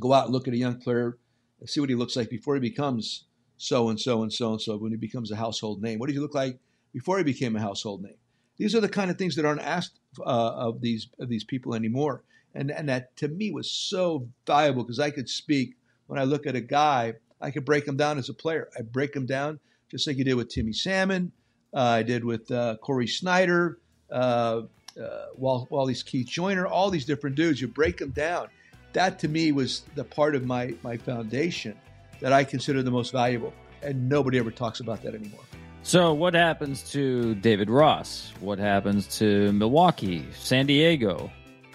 go out and look at a young player, see what he looks like before he becomes so and so and so and so. When he becomes a household name, what did he look like before he became a household name? These are the kind of things that aren't asked uh, of these of these people anymore, and and that to me was so valuable because I could speak when I look at a guy I could break him down as a player. I break him down just like you did with Timmy Salmon. Uh, I did with uh, Cory Snyder, uh, uh, Wally's Keith Joyner, all these different dudes. You break them down. That to me was the part of my my foundation that I consider the most valuable, and nobody ever talks about that anymore. So, what happens to David Ross? What happens to Milwaukee, San Diego,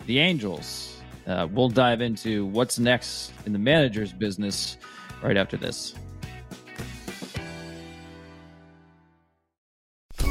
the Angels? Uh, we'll dive into what's next in the manager's business right after this.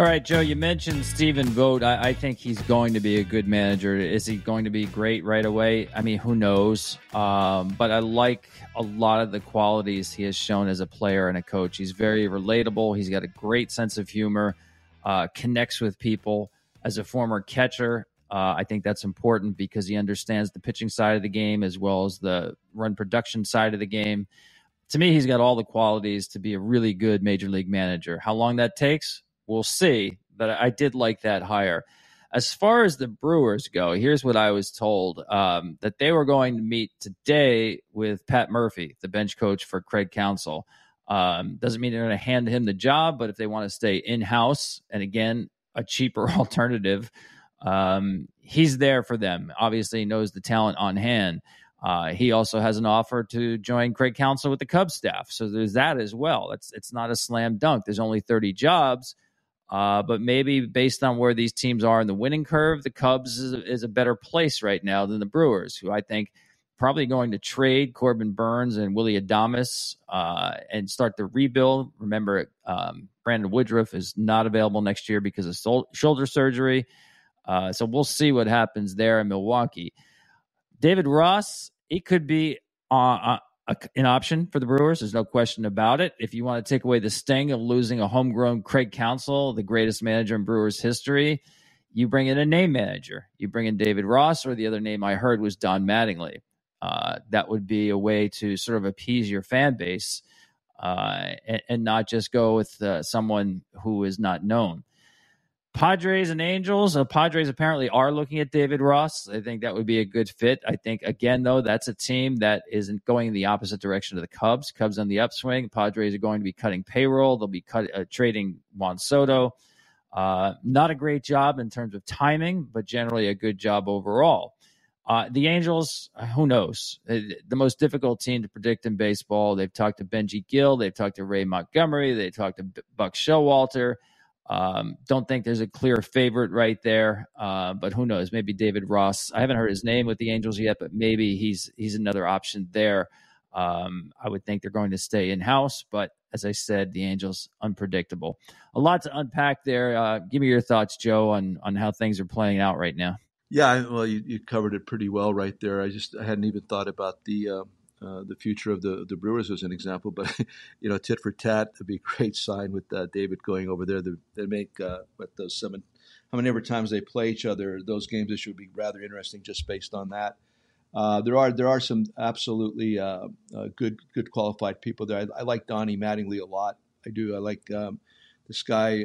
All right, Joe, you mentioned Stephen Vogt. I, I, think he's going to be a good manager. Is he going to be great right away? I mean, who knows? Um, but I like a lot of the qualities he has shown as a player and a coach. He's very relatable. He's got a great sense of humor, uh, connects with people. As a former catcher, uh, I think that's important because he understands the pitching side of the game as well as the run production side of the game. To me, he's got all the qualities to be a really good major league manager. How long that takes? We'll see. But I did like that hire. As far as the Brewers go, here's what I was told um, that they were going to meet today with Pat Murphy, the bench coach for Craig Counsell. Um, doesn't mean they're going to hand him the job, but if they want to stay in house, and again, a cheaper alternative, um, he's there for them. Obviously, he knows the talent on hand. Uh, he also has an offer to join Craig Counsell with the Cubs staff, so there's that as well. It's it's not a slam dunk. There's only 30 jobs. Uh, but maybe based on where these teams are in the winning curve, the Cubs is a, is a better place right now than the Brewers, who I think probably going to trade Corbin Burnes and Willie Adames uh, and start the rebuild. Remember, um, Brandon Woodruff is not available next year because of sol- shoulder surgery. Uh, so we'll see what happens there in Milwaukee. David Ross, he could be uh a, an option for the Brewers. There's no question about it. If you want to take away the sting of losing a homegrown Craig Counsell, the greatest manager in Brewers history, you bring in a name manager. You bring in David Ross, or the other name I heard was Don Mattingly. Uh, that would be a way to sort of appease your fan base uh, and, and, not just go with uh, someone who is not known. Padres and Angels. Uh, Padres apparently are looking at David Ross. I think that would be a good fit. I think again though that's a team that isn't going in the opposite direction of the Cubs. Cubs on the upswing. Padres are going to be cutting payroll. They'll be cut, uh, trading Juan Soto. Uh, not a great job in terms of timing, but generally a good job overall. Uh, the Angels, uh, who knows? Uh, the most difficult team to predict in baseball. They've talked to Benji Gil. They've talked to Ray Montgomery. They talked to Buck Showalter. Um, don't think there's a clear favorite right there, uh, but who knows? Maybe David Ross. I haven't heard his name with the Angels yet, but maybe he's he's another option there. Um, I would think they're going to stay in house, but as I said, the Angels unpredictable. A lot to unpack there. Uh, give me your thoughts, Joe, on on how things are playing out right now. Yeah, well, you, you covered it pretty well right there. I just I hadn't even thought about the uh, uh, the future of the the Brewers as an example. But you know, tit for tat would be a great sign with uh, David going over there. They, they make uh, what those seven, how many ever times they play each other. Those games this should be rather interesting just based on that. Uh, there are there are some absolutely uh, uh, good good qualified people there. I, I, like Donnie Mattingly a lot. I do. I like um, this guy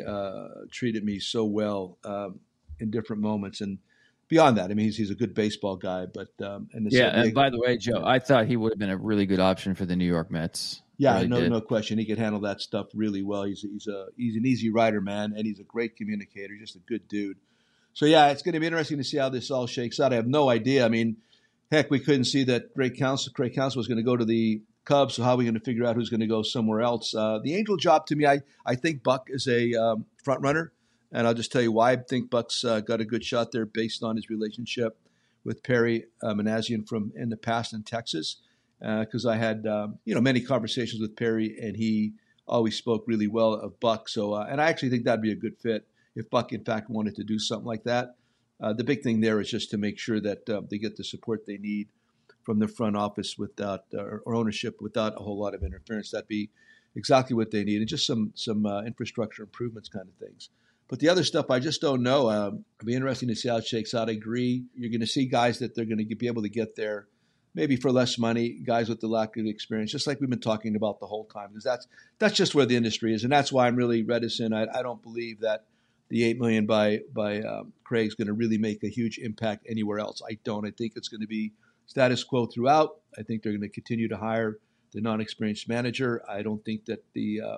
treated me so well um, in different moments and beyond that, I mean, he's, he's a good baseball guy. But um, and yeah, and by the way, Joe, I thought he would have been a really good option for the New York Mets. Yeah, really no, did. no question. He could handle that stuff really well. He's he's a he's an easy writer, man, and he's a great communicator. Just a good dude. So yeah, it's going to be interesting to see how this all shakes out. I have no idea. I mean, heck, we couldn't see that Craig Counsell Craig Counsell was going to go to the Cubs. So how are we going to figure out who's going to go somewhere else? Uh, the Angel job to me, I I think Buck is a um, front runner. And I'll just tell you why I think Buck's uh, got a good shot there based on his relationship with Perry uh, from in the past in Texas. Because uh, I had um, you know many conversations with Perry, and he always spoke really well of Buck. So, uh, and I actually think that'd be a good fit if Buck, in fact, wanted to do something like that. Uh, the big thing there is just to make sure that uh, they get the support they need from the front office without uh, or ownership without a whole lot of interference. That'd be exactly what they need, and just some some infrastructure improvements kind of things. But the other stuff, I just don't know. Um, it'll be interesting to see how it shakes out. I agree. You're going to see guys that they're going to be able to get there maybe for less money, guys with the lack of experience, just like we've been talking about the whole time. Because that's that's just where the industry is, and that's why I'm really reticent. I, I don't believe that the eight million by by um, Craig is going to really make a huge impact anywhere else. I don't. I think it's going to be status quo throughout. I think they're going to continue to hire the non-experienced manager. I don't think that the uh,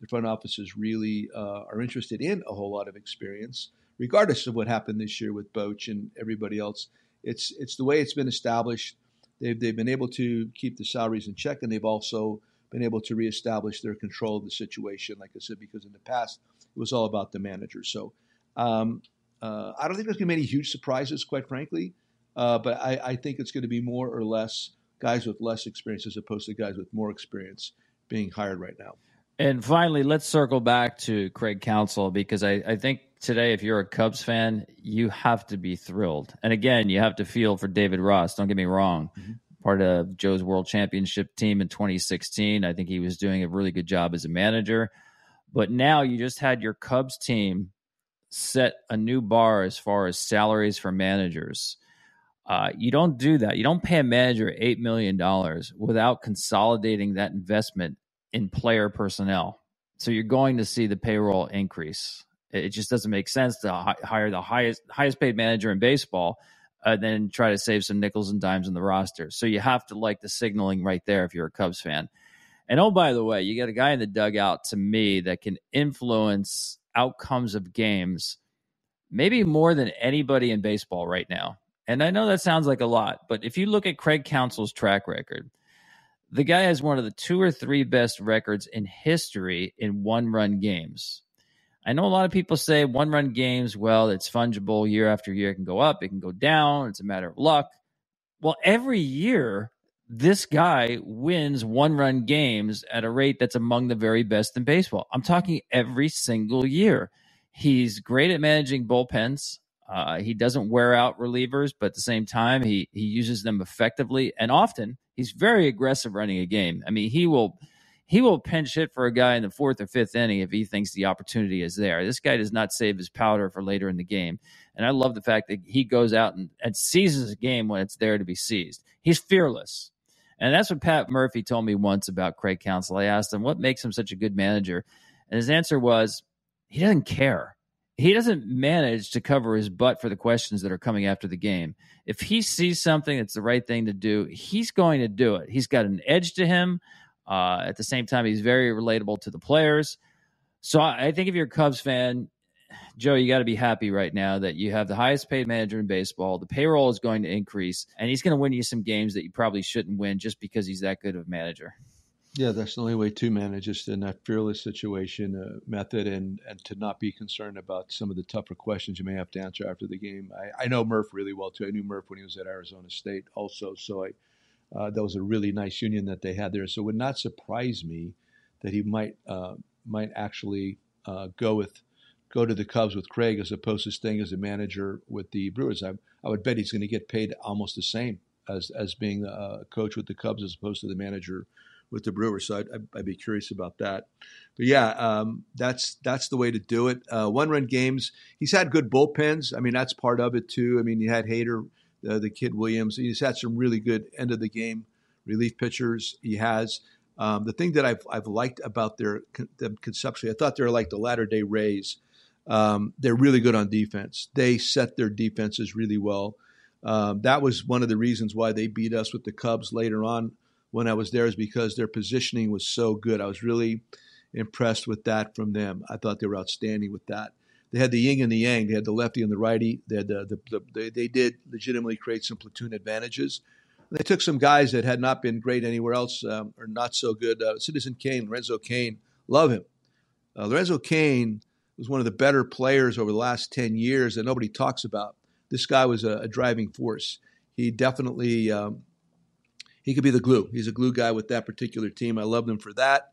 the front offices really uh, are interested in a whole lot of experience, regardless of what happened this year with Boch and everybody else. It's it's the way it's been established. They've they've been able to keep the salaries in check, and they've also been able to reestablish their control of the situation. Like I said, because in the past it was all about the manager. So um, uh, I don't think there's going to be any huge surprises, quite frankly. Uh, but I, I, think it's going to be more or less guys with less experience as opposed to guys with more experience being hired right now. And finally, let's circle back to Craig Counsell because I, I think today, if you're a Cubs fan, you have to be thrilled. And again, you have to feel for David Ross. Don't get me wrong. Mm-hmm. Part of Joe's World Championship team in 2016. I think he was doing a really good job as a manager. But now you just had your Cubs team set a new bar as far as salaries for managers. Uh, you don't do that. You don't pay a manager $8 million without consolidating that investment in player personnel. So you're going to see the payroll increase. It just doesn't make sense to hi- hire the highest highest paid manager in baseball, and then try to save some nickels and dimes in the roster. So you have to like the signaling right there if you're a Cubs fan. And oh, by the way, you got a guy in the dugout to me that can influence outcomes of games, maybe more than anybody in baseball right now. And I know that sounds like a lot, but if you look at Craig Counsell's track record, the guy has one of the two or three best records in history in one run games. I know a lot of people say one run games, well, it's fungible year after year. It can go up, it can go down. It's a matter of luck. Well, every year, this guy wins one run games at a rate that's among the very best in baseball. I'm talking every single year. He's great at managing bullpens. Uh, he doesn't wear out relievers, but at the same time, he he uses them effectively and often. He's very aggressive running a game. I mean, he will he will pinch hit for a guy in the fourth or fifth inning if he thinks the opportunity is there. This guy does not save his powder for later in the game. And I love the fact that he goes out and, and seizes a game when it's there to be seized. He's fearless. And that's what Pat Murphy told me once about Craig Counsell. I asked him, what makes him such a good manager? And his answer was, he doesn't care he doesn't manage to cover his butt for the questions that are coming after the game. If he sees something that's the right thing to do, he's going to do it. He's got an edge to him. Uh, at the same time, he's very relatable to the players. So I think if you're a Cubs fan, Joe, you got to be happy right now that you have the highest paid manager in baseball. The payroll is going to increase, and he's going to win you some games that you probably shouldn't win just because he's that good of a manager. Yeah, that's the only way to manage just in that fearless situation uh, method and, and to not be concerned about some of the tougher questions you may have to answer after the game. I, I know Murph really well too. I knew Murph when he was at Arizona State also. So I, uh, that was a really nice union that they had there. So it would not surprise me that he might uh, might actually uh, go with go to the Cubs with Craig as opposed to staying as a manager with the Brewers. I, I would bet he's going to get paid almost the same as as being a coach with the Cubs as opposed to the manager with the Brewers. So I'd, I'd, be curious about that. But yeah, um, that's that's the way to do it. Uh, one run games. He's had good bullpens. I mean, that's part of it too. I mean, you had Hader, uh, the kid Williams. He's had some really good end of the game relief pitchers. He has. Um, the thing that I've I've liked about their them conceptually, I thought they were like the latter day Rays. Um, they're really good on defense. They set their defenses really well. Um, that was one of the reasons why they beat us with the Cubs later on when I was there is because their positioning was so good. I was really impressed with that from them. I thought they were outstanding with that. They had the yin and the yang. They had the lefty and the righty. They had the, the, the they, they did legitimately create some platoon advantages. They took some guys that had not been great anywhere else um, or not so good. Uh, Citizen Kane, Lorenzo Cain, love him. Uh, Lorenzo Cain was one of the better players over the last 10 years that nobody talks about. This guy was a, a driving force. He definitely um, he could be the glue. He's a glue guy with that particular team. I love them for that.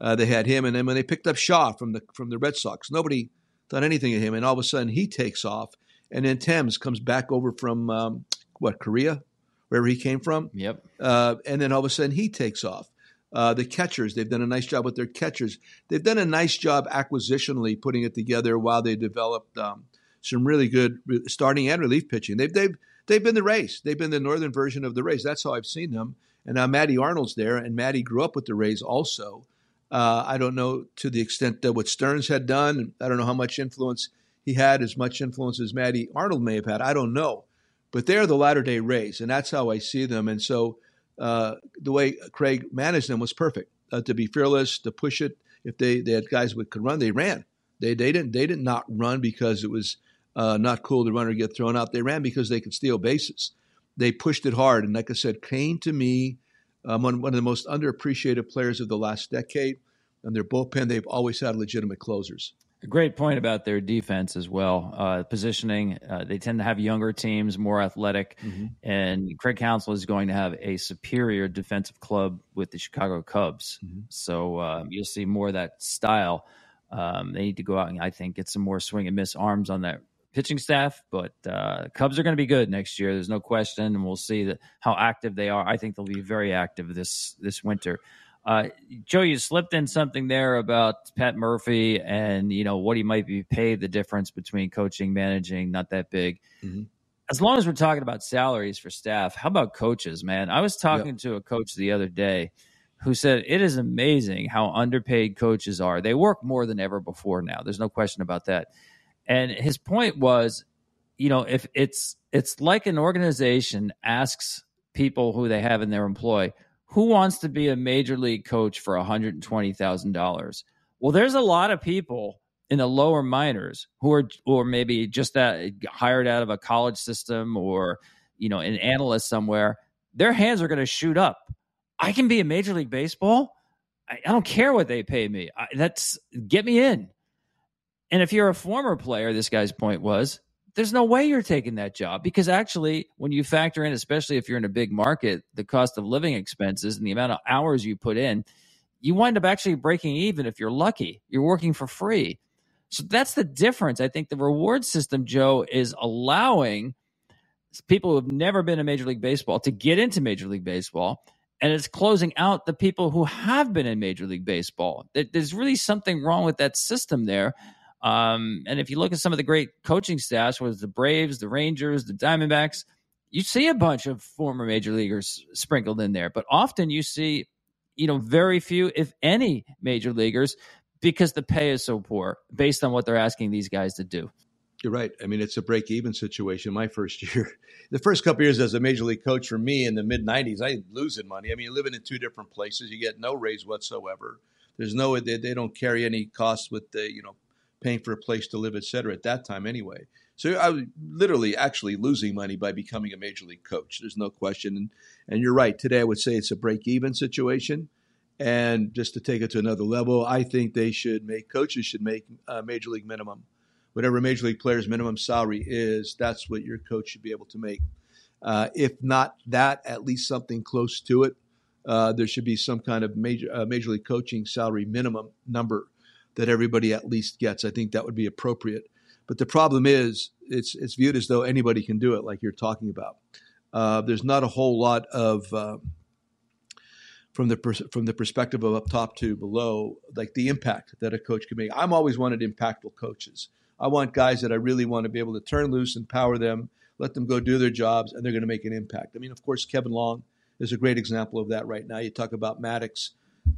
Uh, they had him, and then when they picked up Shaw from the from the Red Sox, nobody thought anything of him, and all of a sudden he takes off, and then Thames comes back over from um, what Korea, wherever he came from. Yep. Uh, and then all of a sudden he takes off. Uh, the catchers, they've done a nice job with their catchers. They've done a nice job acquisitionally putting it together while they developed um, some really good starting and relief pitching. They've they've they've been the Rays. They've been the northern version of the Rays. That's how I've seen them. And now Matty Arnold's there, and Matty grew up with the Rays also. Uh, I don't know to the extent that what Stearns had done. I don't know how much influence he had, as much influence as Matty Arnold may have had. I don't know. But they're the latter day Rays, and that's how I see them. And so uh, the way Craig managed them was perfect. Uh, to be fearless, to push it. If they, they had guys that could run, they ran. They they didn't they did not run because it was uh, not cool to run or get thrown out. They ran because they could steal bases. They pushed it hard, and like I said, Cain to me, um, one, one of the most underappreciated players of the last decade. And their bullpen, they've always had legitimate closers. A great point about their defense as well. Uh, positioning, uh, they tend to have younger teams, more athletic, mm-hmm. and Craig Counsell is going to have a superior defensive club with the Chicago Cubs. Mm-hmm. So uh, you'll see more of that style. Um, they need to go out and I think get some more swing and miss arms on that pitching staff. But uh, Cubs are going to be good next year. There's no question, and we'll see that how active they are. I think they'll be very active this this winter. Uh, Joe, you slipped in something there about Pat Murphy and you know what he might be paid. The difference between coaching, managing, not that big. Mm-hmm. As long as we're talking about salaries for staff, how about coaches, man? I was talking yep. to a coach the other day who said it is amazing how underpaid coaches are. They work more than ever before now. There's no question about that. And his point was, you know, if it's it's like an organization asks people who they have in their employ, who wants to be a major league coach for $120,000? Well, there's a lot of people in the lower minors who are or maybe just that hired out of a college system or you know an analyst somewhere their hands are going to shoot up. I can be a major league baseball? I, I don't care what they pay me. I, that's get me in and if you're a former player this guy's point was there's no way you're taking that job because actually, when you factor in, especially if you're in a big market, the cost of living expenses and the amount of hours you put in, you wind up actually breaking even if you're lucky. You're working for free. So that's the difference. I think the reward system, Joe, is allowing people who have never been in Major League Baseball to get into Major League Baseball. And it's closing out the people who have been in Major League Baseball. There's really something wrong with that system there um, and if you look at some of the great coaching staffs, it's the Braves, the Rangers, the Diamondbacks, you see a bunch of former major leaguers sprinkled in there. But often you see, you know, very few, if any, major leaguers because the pay is so poor based on what they're asking these guys to do. You're right. I mean, it's a break even situation. My first year, the first couple years as a major league coach for me in the mid 90s, I was losing money. I mean, living in two different places. You get no raise whatsoever. There's no, they, they don't carry any costs with the, you know, paying for a place to live, et cetera, at that time anyway. So I was literally actually losing money by becoming a major league coach. There's no question. And, and you're right. Today, I would say it's a break even situation. And just to take it to another level, I think they should make coaches should make a major league minimum. Whatever major league player's minimum salary is, that's what your coach should be able to make. Uh, if not that, at least something close to it. Uh, there should be some kind of major uh, major league coaching salary minimum number that everybody at least gets. I think that would be appropriate. But the problem is, it's it's viewed as though anybody can do it, like you're talking about. Uh, there's not a whole lot of uh, from the pers- from the perspective of up top to below, like the impact that a coach can make. I'm always wanted impactful coaches. I want guys that I really want to be able to turn loose, empower them, let them go do their jobs, and they're going to make an impact. I mean, of course, Kevin Long is a great example of that right now. You talk about Maddux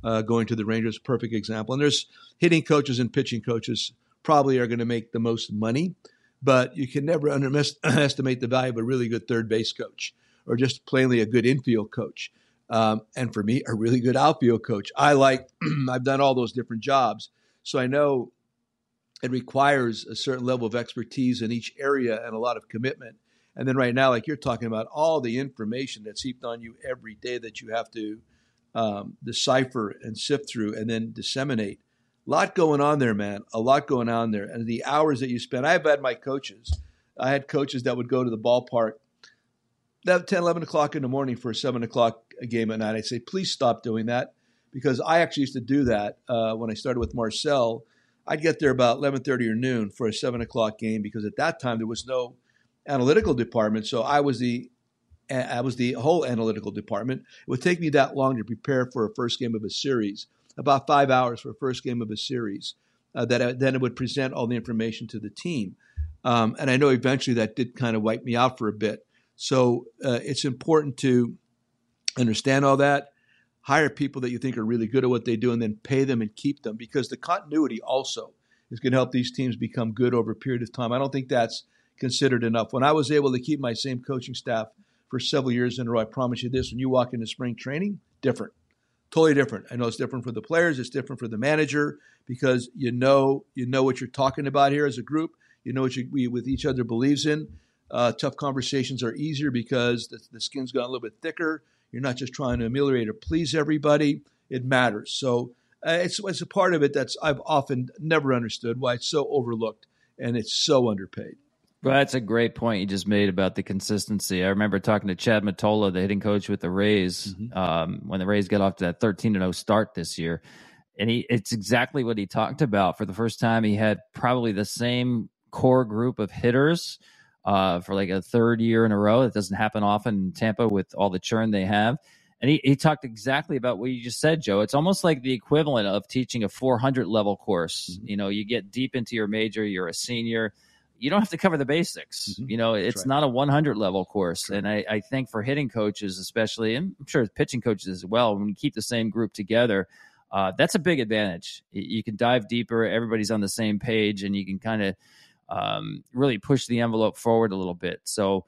uh, going to the Rangers, perfect example. And there's hitting coaches and pitching coaches probably are going to make the most money, but you can never underestimate the value of a really good third base coach or just plainly a good infield coach. Um, and for me, a really good outfield coach. I like, I've done all those different jobs. So I know it requires a certain level of expertise in each area and a lot of commitment. And then right now, like you're talking about, all the information that's heaped on you every day that you have to um, decipher and sift through and then disseminate. A lot going on there, man. A lot going on there. And the hours that you spend. I've had my coaches. I had coaches that would go to the ballpark at 10, 11 o'clock in the morning for a 7 o'clock game at night. I'd say, please stop doing that because I actually used to do that uh, when I started with Marcel. I'd get there about 11.30 or noon for a 7 o'clock game because at that time there was no analytical department. So I was the I was the whole analytical department. It would take me that long to prepare for a first game of a series, about five hours for a first game of a series. Uh, that I, then it would present all the information to the team, um, and I know eventually that did kind of wipe me out for a bit. So uh, it's important to understand all that, hire people that you think are really good at what they do, and then pay them and keep them because the continuity also is going to help these teams become good over a period of time. I don't think that's considered enough. When I was able to keep my same coaching staff for several years in a row. I promise you this: when you walk into spring training, different, totally different. I know it's different for the players, it's different for the manager because you know you know what you're talking about here as a group. You know what you we, with each other believes in. Uh, tough conversations are easier because the, the skin's got a little bit thicker. You're not just trying to ameliorate or please everybody. It matters. So uh, it's it's a part of it that's I've often never understood why it's so overlooked and it's so underpaid. Well, that's a great point you just made about the consistency. I remember talking to Chad Mottola, the hitting coach with the Rays, mm-hmm. um, when the Rays got off to that 13 0 start this year. And he, it's exactly what he talked about. For the first time, he had probably the same core group of hitters uh, for like a third year in a row. It doesn't happen often in Tampa with all the churn they have. And he, he talked exactly about what you just said, Joe. It's almost like the equivalent of teaching a 400 level course. Mm-hmm. You know, you get deep into your major, you're a senior you don't have to cover the basics. Mm-hmm. You know, it's right. not a 100 level course. And I, I, think for hitting coaches, especially, and I'm sure pitching coaches as well, when you keep the same group together, uh, that's a big advantage. You can dive deeper. Everybody's on the same page, and you can kind of um, really push the envelope forward a little bit. So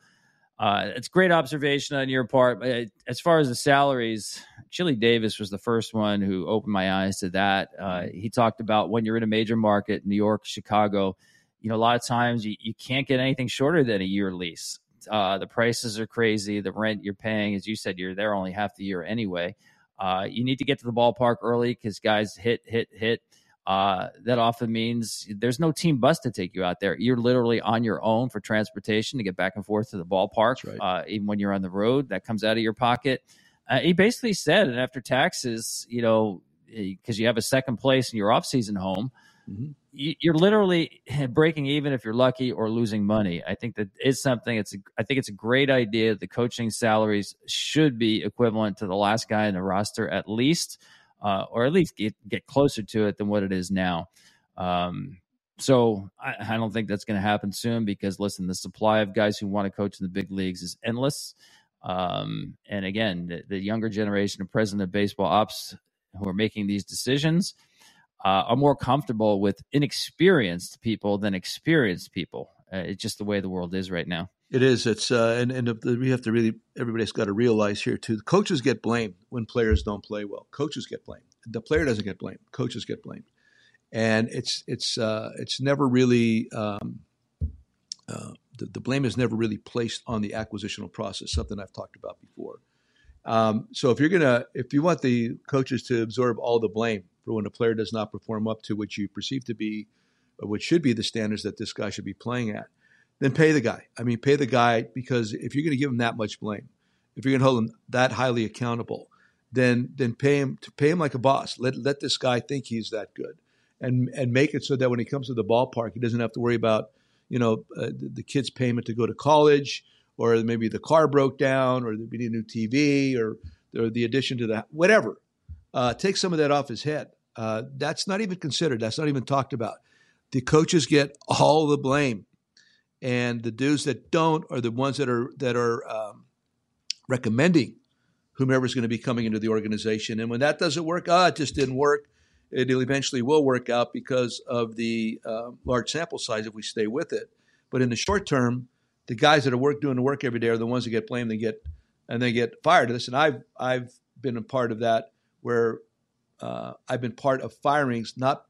uh, it's great observation on your part. As far as the salaries, Chili Davis was the first one who opened my eyes to that. Uh, he talked about when you're in a major market, New York, Chicago you know, a lot of times you, you can't get anything shorter than a year lease. Uh, the prices are crazy. The rent you're paying, as you said, you're there only half the year anyway. Uh, you need to get to the ballpark early because guys hit, hit, hit. Uh, that often means there's no team bus to take you out there. You're literally on your own for transportation to get back and forth to the ballpark. Right. Uh, even when you're on the road, that comes out of your pocket. Uh, he basically said, and after taxes, you know, because you have a second place in your off-season home, mm-hmm you're literally breaking even if you're lucky or losing money. I think that is something. It's a, I think it's a great idea. The coaching salaries should be equivalent to the last guy in the roster at least, uh, or at least get get closer to it than what it is now. Um, so I, I, don't think that's going to happen soon because listen, the supply of guys who want to coach in the big leagues is endless. Um, and again, the, the younger generation of president of baseball ops who are making these decisions uh, are more comfortable with inexperienced people than experienced people. Uh, it's just the way the world is right now. It is. It's uh, and and we have to really everybody's got to realize here too. The Coaches get blamed when players don't play well. Coaches get blamed. The player doesn't get blamed. Coaches get blamed, and it's it's uh, it's never really um, uh, the, the blame is never really placed on the acquisitional process. Something I've talked about before. Um, so if you're gonna if you want the coaches to absorb all the blame, for when a player does not perform up to what you perceive to be, what should be the standards that this guy should be playing at, then pay the guy. I mean, pay the guy because if you're going to give him that much blame, if you're going to hold him that highly accountable, then then pay him to pay him like a boss. Let let this guy think he's that good, and and make it so that when he comes to the ballpark, he doesn't have to worry about you know uh, the, the kid's payment to go to college, or maybe the car broke down, or we need a new TV, or or the addition to that whatever uh, take some of that off his head. Uh, that's not even considered. That's not even talked about. The coaches get all the blame, and the dudes that don't are the ones that are that are um, recommending whomever's going to be coming into the organization. And when that doesn't work, ah, it just didn't work. It eventually will work out because of the uh, large sample size if we stay with it. But in the short term, the guys that are work doing the work every day are the ones that get blamed and get and they get fired. Listen, I've I've been a part of that where uh, I've been part of firings, not,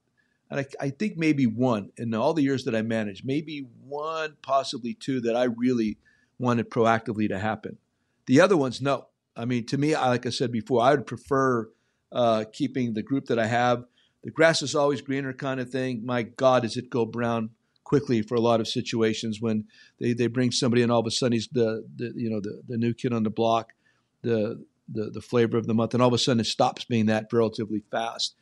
and I, I, think maybe one in all the years that I managed, maybe one, possibly two that I really wanted proactively to happen. The other ones, no. I mean, to me, I, like I said before, I would prefer uh, keeping the group that I have. The grass is always greener kind of thing. My God, does it go brown quickly for a lot of situations when they, they bring somebody in all of a sudden he's the, the you know the, the new kid on the block the the, the flavor of the month, and all of a sudden it stops being that relatively fast.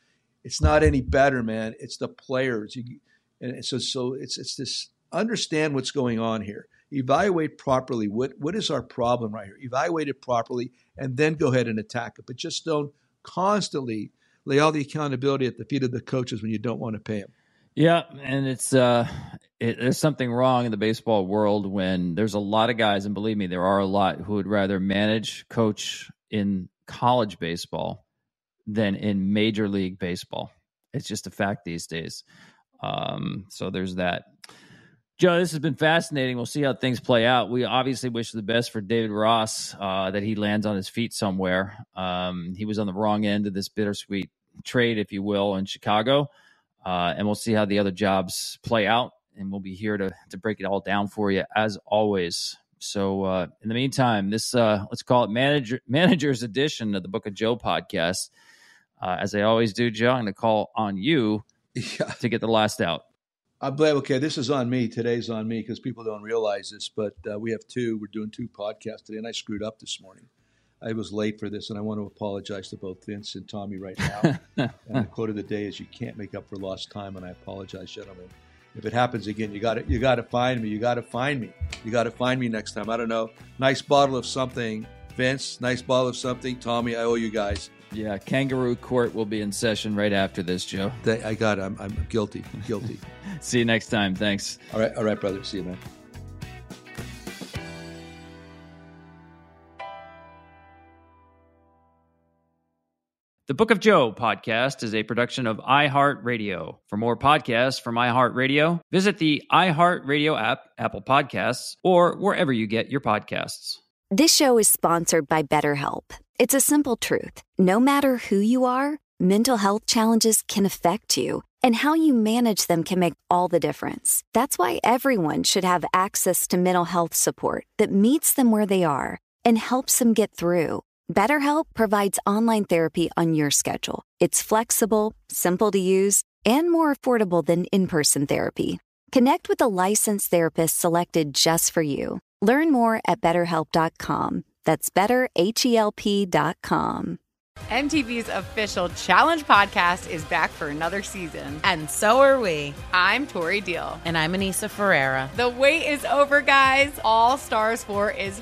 It's not any better, man. It's the players. You, and so, so it's it's this understand what's going on here. Evaluate properly. What what is our problem right here? Evaluate it properly, and then go ahead and attack it. But just don't constantly lay all the accountability at the feet of the coaches when you don't want to pay them. Yeah, and it's uh, it, there's something wrong in the baseball world when there's a lot of guys, and believe me, there are a lot who would rather manage, coach, in college baseball than in Major League Baseball. It's just a fact these days. Um, so there's that. Joe, this has been fascinating. We'll see how things play out. We obviously wish the best for David Ross, uh, that he lands on his feet somewhere. Um, he was on the wrong end of this bittersweet trade, if you will, in Chicago. Uh, and we'll see how the other jobs play out. And we'll be here to, to break it all down for you as always. So uh, in the meantime, this uh, let's call it manager manager's edition of the Book of Joe podcast. Uh, as I always do, Joe, I'm going to call on you yeah. to get the last out. I'm glad. Okay, this is on me. Today's on me because people don't realize this, but uh, we have two. We're doing two podcasts today, and I screwed up this morning. I was late for this, and I want to apologize to both Vince and Tommy right now. and the quote of the day is, "You can't make up for lost time," and I apologize, gentlemen. If it happens again, you got to you got to find me. You got to find me. You got to find me next time. I don't know. Nice bottle of something, Vince. Nice bottle of something, Tommy. I owe you guys. Yeah, kangaroo court will be in session right after this, Joe. I got it. I'm, I'm guilty. Guilty. See you next time. Thanks. All right, all right, brother. See you, man. The Book of Joe podcast is a production of iHeartRadio. For more podcasts from iHeartRadio, visit the iHeartRadio app, Apple Podcasts, or wherever you get your podcasts. This show is sponsored by BetterHelp. It's a simple truth. No matter who you are, mental health challenges can affect you, and how you manage them can make all the difference. That's why everyone should have access to mental health support that meets them where they are and helps them get through. BetterHelp provides online therapy on your schedule. It's flexible, simple to use, and more affordable than in person therapy. Connect with a licensed therapist selected just for you. Learn more at betterhelp.com. That's betterhelp.com. MTV's official Challenge podcast is back for another season. And so are we. I'm Tori Deal. And I'm Aneesa Ferreira. The wait is over, guys. All Stars 4 is